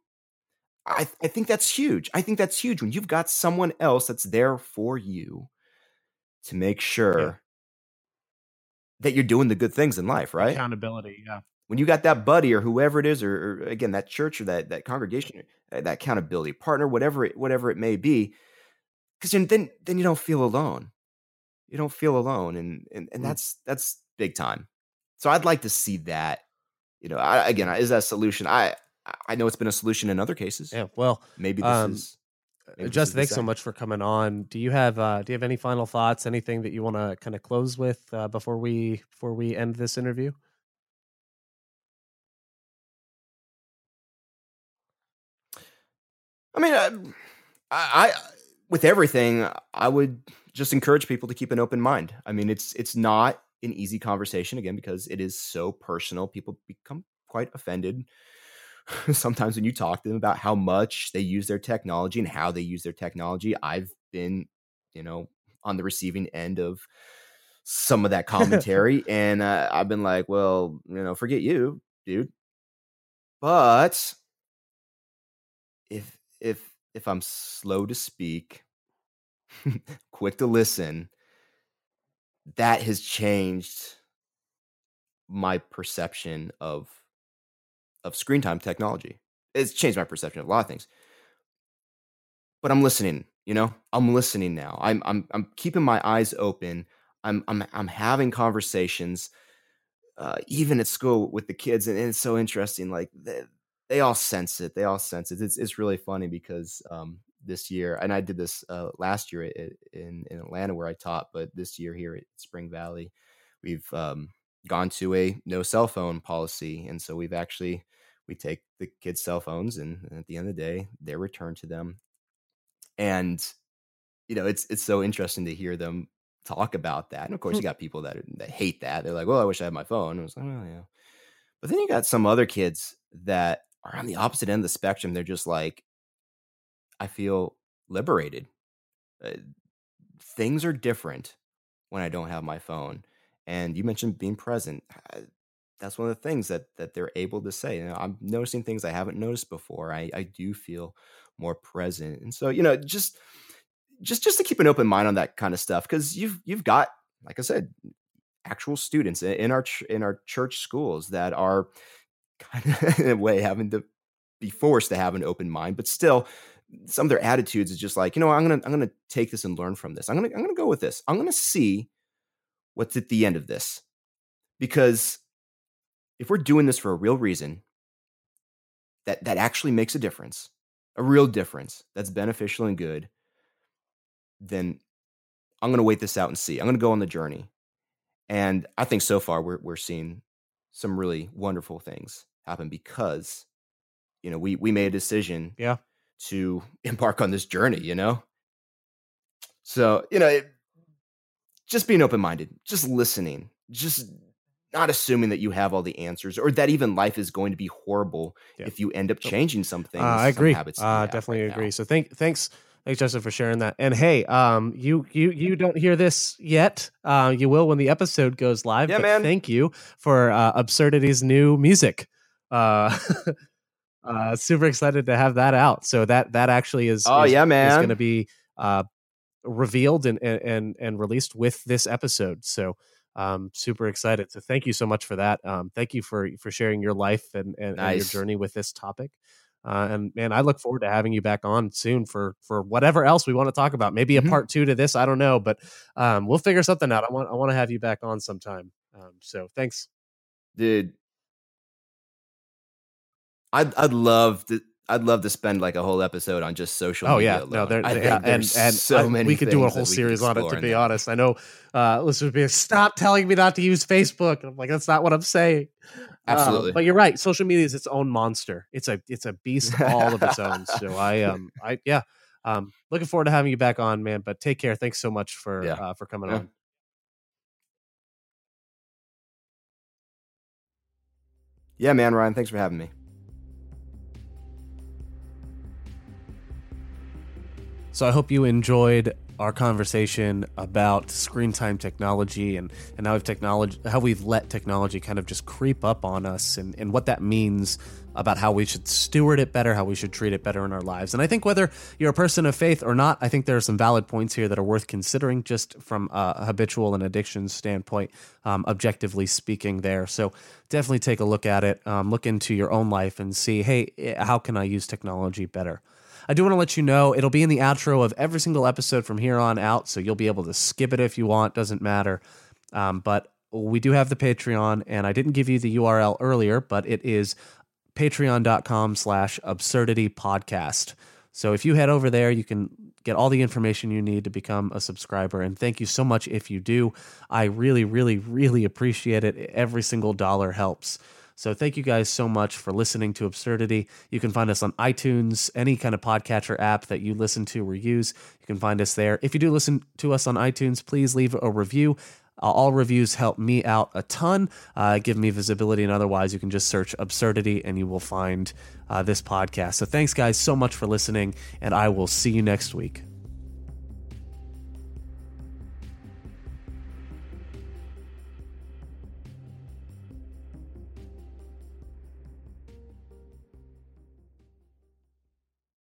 I, I think that's huge. I think that's huge when you've got someone else that's there for you to make sure yeah. that you're doing the good things in life, right? Accountability, yeah. When you got that buddy or whoever it is, or, or again that church or that that congregation, uh, that accountability partner, whatever it, whatever it may be, because then then you don't feel alone. You don't feel alone, and and and mm. that's that's big time. So I'd like to see that. You know, I, again, is that a solution? I I know it's been a solution in other cases. Yeah. Well, maybe this um, is. Maybe Just thanks so much for coming on. Do you have uh, do you have any final thoughts? Anything that you want to kind of close with uh, before we before we end this interview? I mean, uh, I, I with everything, I would just encourage people to keep an open mind. I mean, it's it's not an easy conversation again because it is so personal. People become quite offended sometimes when you talk to them about how much they use their technology and how they use their technology. I've been, you know, on the receiving end of some of that commentary, and uh, I've been like, well, you know, forget you, dude. But if if if I'm slow to speak, quick to listen, that has changed my perception of of screen time technology. It's changed my perception of a lot of things. But I'm listening, you know? I'm listening now. I'm I'm I'm keeping my eyes open. I'm I'm I'm having conversations uh, even at school with the kids and, it's so interesting like they, they, all sense it. They all sense it. It's it's really funny because um, this year, and I did this uh, last year in in Atlanta where I taught, but this year here at Spring Valley, we've um, gone to a no cell phone policy, and so we've actually we take the kids' cell phones, and, and at the end of the day, they're returned to them, and you know it's it's so interesting to hear them talk about that. And of course, you hmm. got people that that hate that. They're like, "Well, I wish I had my phone." And I was like, "Oh yeah," but then you got some other kids that are on the opposite end of the spectrum. They're just like, I feel liberated. Uh, things are different when I don't have my phone. And you mentioned being present. That's one of the things that that they're able to say. You know, I'm noticing things I haven't noticed before. I, I do feel more present. And so, you know, just just just to keep an open mind on that kind of stuff because you've you've got like I said actual students in our in our church schools that are kind of in a way having to be forced to have an open mind but still some of their attitudes is just like, you know, I'm gonna I'm gonna take this and learn from this. I'm gonna I'm gonna go with this. I'm gonna see what's at the end of this. Because if we're doing this for a real reason, that that actually makes a difference, a real difference that's beneficial and good, then I'm gonna wait this out and see. I'm gonna go on the journey. And I think so far we're we're seeing some really wonderful things happen because you know we we made a decision yeah to embark on this journey, you know? So, you know, it, just being open minded, just listening, just not assuming that you have all the answers or that even life is going to be horrible yeah. if you end up changing some things. Uh, I agree. Uh, definitely right agree. Now. So thank, thanks. Thanks, Justin, for sharing that. And hey, um, you you you don't hear this yet. Uh, you will when the episode goes live. Yeah, man. Thank you for uh, Absurdity's new music. Uh, uh, super excited to have that out. So that that actually is. Oh is, yeah, man! Is going to be uh, revealed and, and and released with this episode. So um, super excited. So thank you so much for that. Um, thank you for for sharing your life and and, nice. and your journey with this topic. Uh, and man, I look forward to having you back on soon for for whatever else we want to talk about. Maybe a mm-hmm. part two to this. I don't know, but um, we'll figure something out. I want I want to have you back on sometime. Um, so thanks, dude. I'd I'd love to I'd love to spend like a whole episode on just social. Oh yeah, no, there, yeah, and and so many. We could do a whole series on it. To be that. honest, I know uh, listeners be like, stop telling me not to use Facebook. And I'm like, that's not what I'm saying. Absolutely, um, but you're right. Social media is its own monster. It's a it's a beast all of its own. So I um I yeah um looking forward to having you back on, man. But take care. Thanks so much for yeah. uh, for coming yeah. on. Yeah, man, Ryan. Thanks for having me. So I hope you enjoyed our conversation about screen time technology and, and how we've technology how we've let technology kind of just creep up on us and, and what that means about how we should steward it better, how we should treat it better in our lives. And I think whether you're a person of faith or not, I think there are some valid points here that are worth considering just from a habitual and addiction standpoint, um, objectively speaking, there. So definitely take a look at it, um, look into your own life and see, hey, eh, how can I use technology better? I do want to let you know it'll be in the outro of every single episode from here on out, so you'll be able to skip it if you want, doesn't matter. Um, but we do have the Patreon, and I didn't give you the URL earlier, but it is patreon.com slash absurdity podcast. So if you head over there, you can get all the information you need to become a subscriber. And thank you so much if you do. I really, really, really appreciate it. Every single dollar helps. So thank you guys so much for listening to Absurdity. You can find us on iTunes, any kind of podcatcher app that you listen to or use. You can find us there. If you do listen to us on iTunes, please leave a review. Uh, all reviews help me out a ton, uh, give me visibility, and otherwise, you can just search Absurdity and you will find uh, this podcast. So, thanks, guys, so much for listening, and I will see you next week.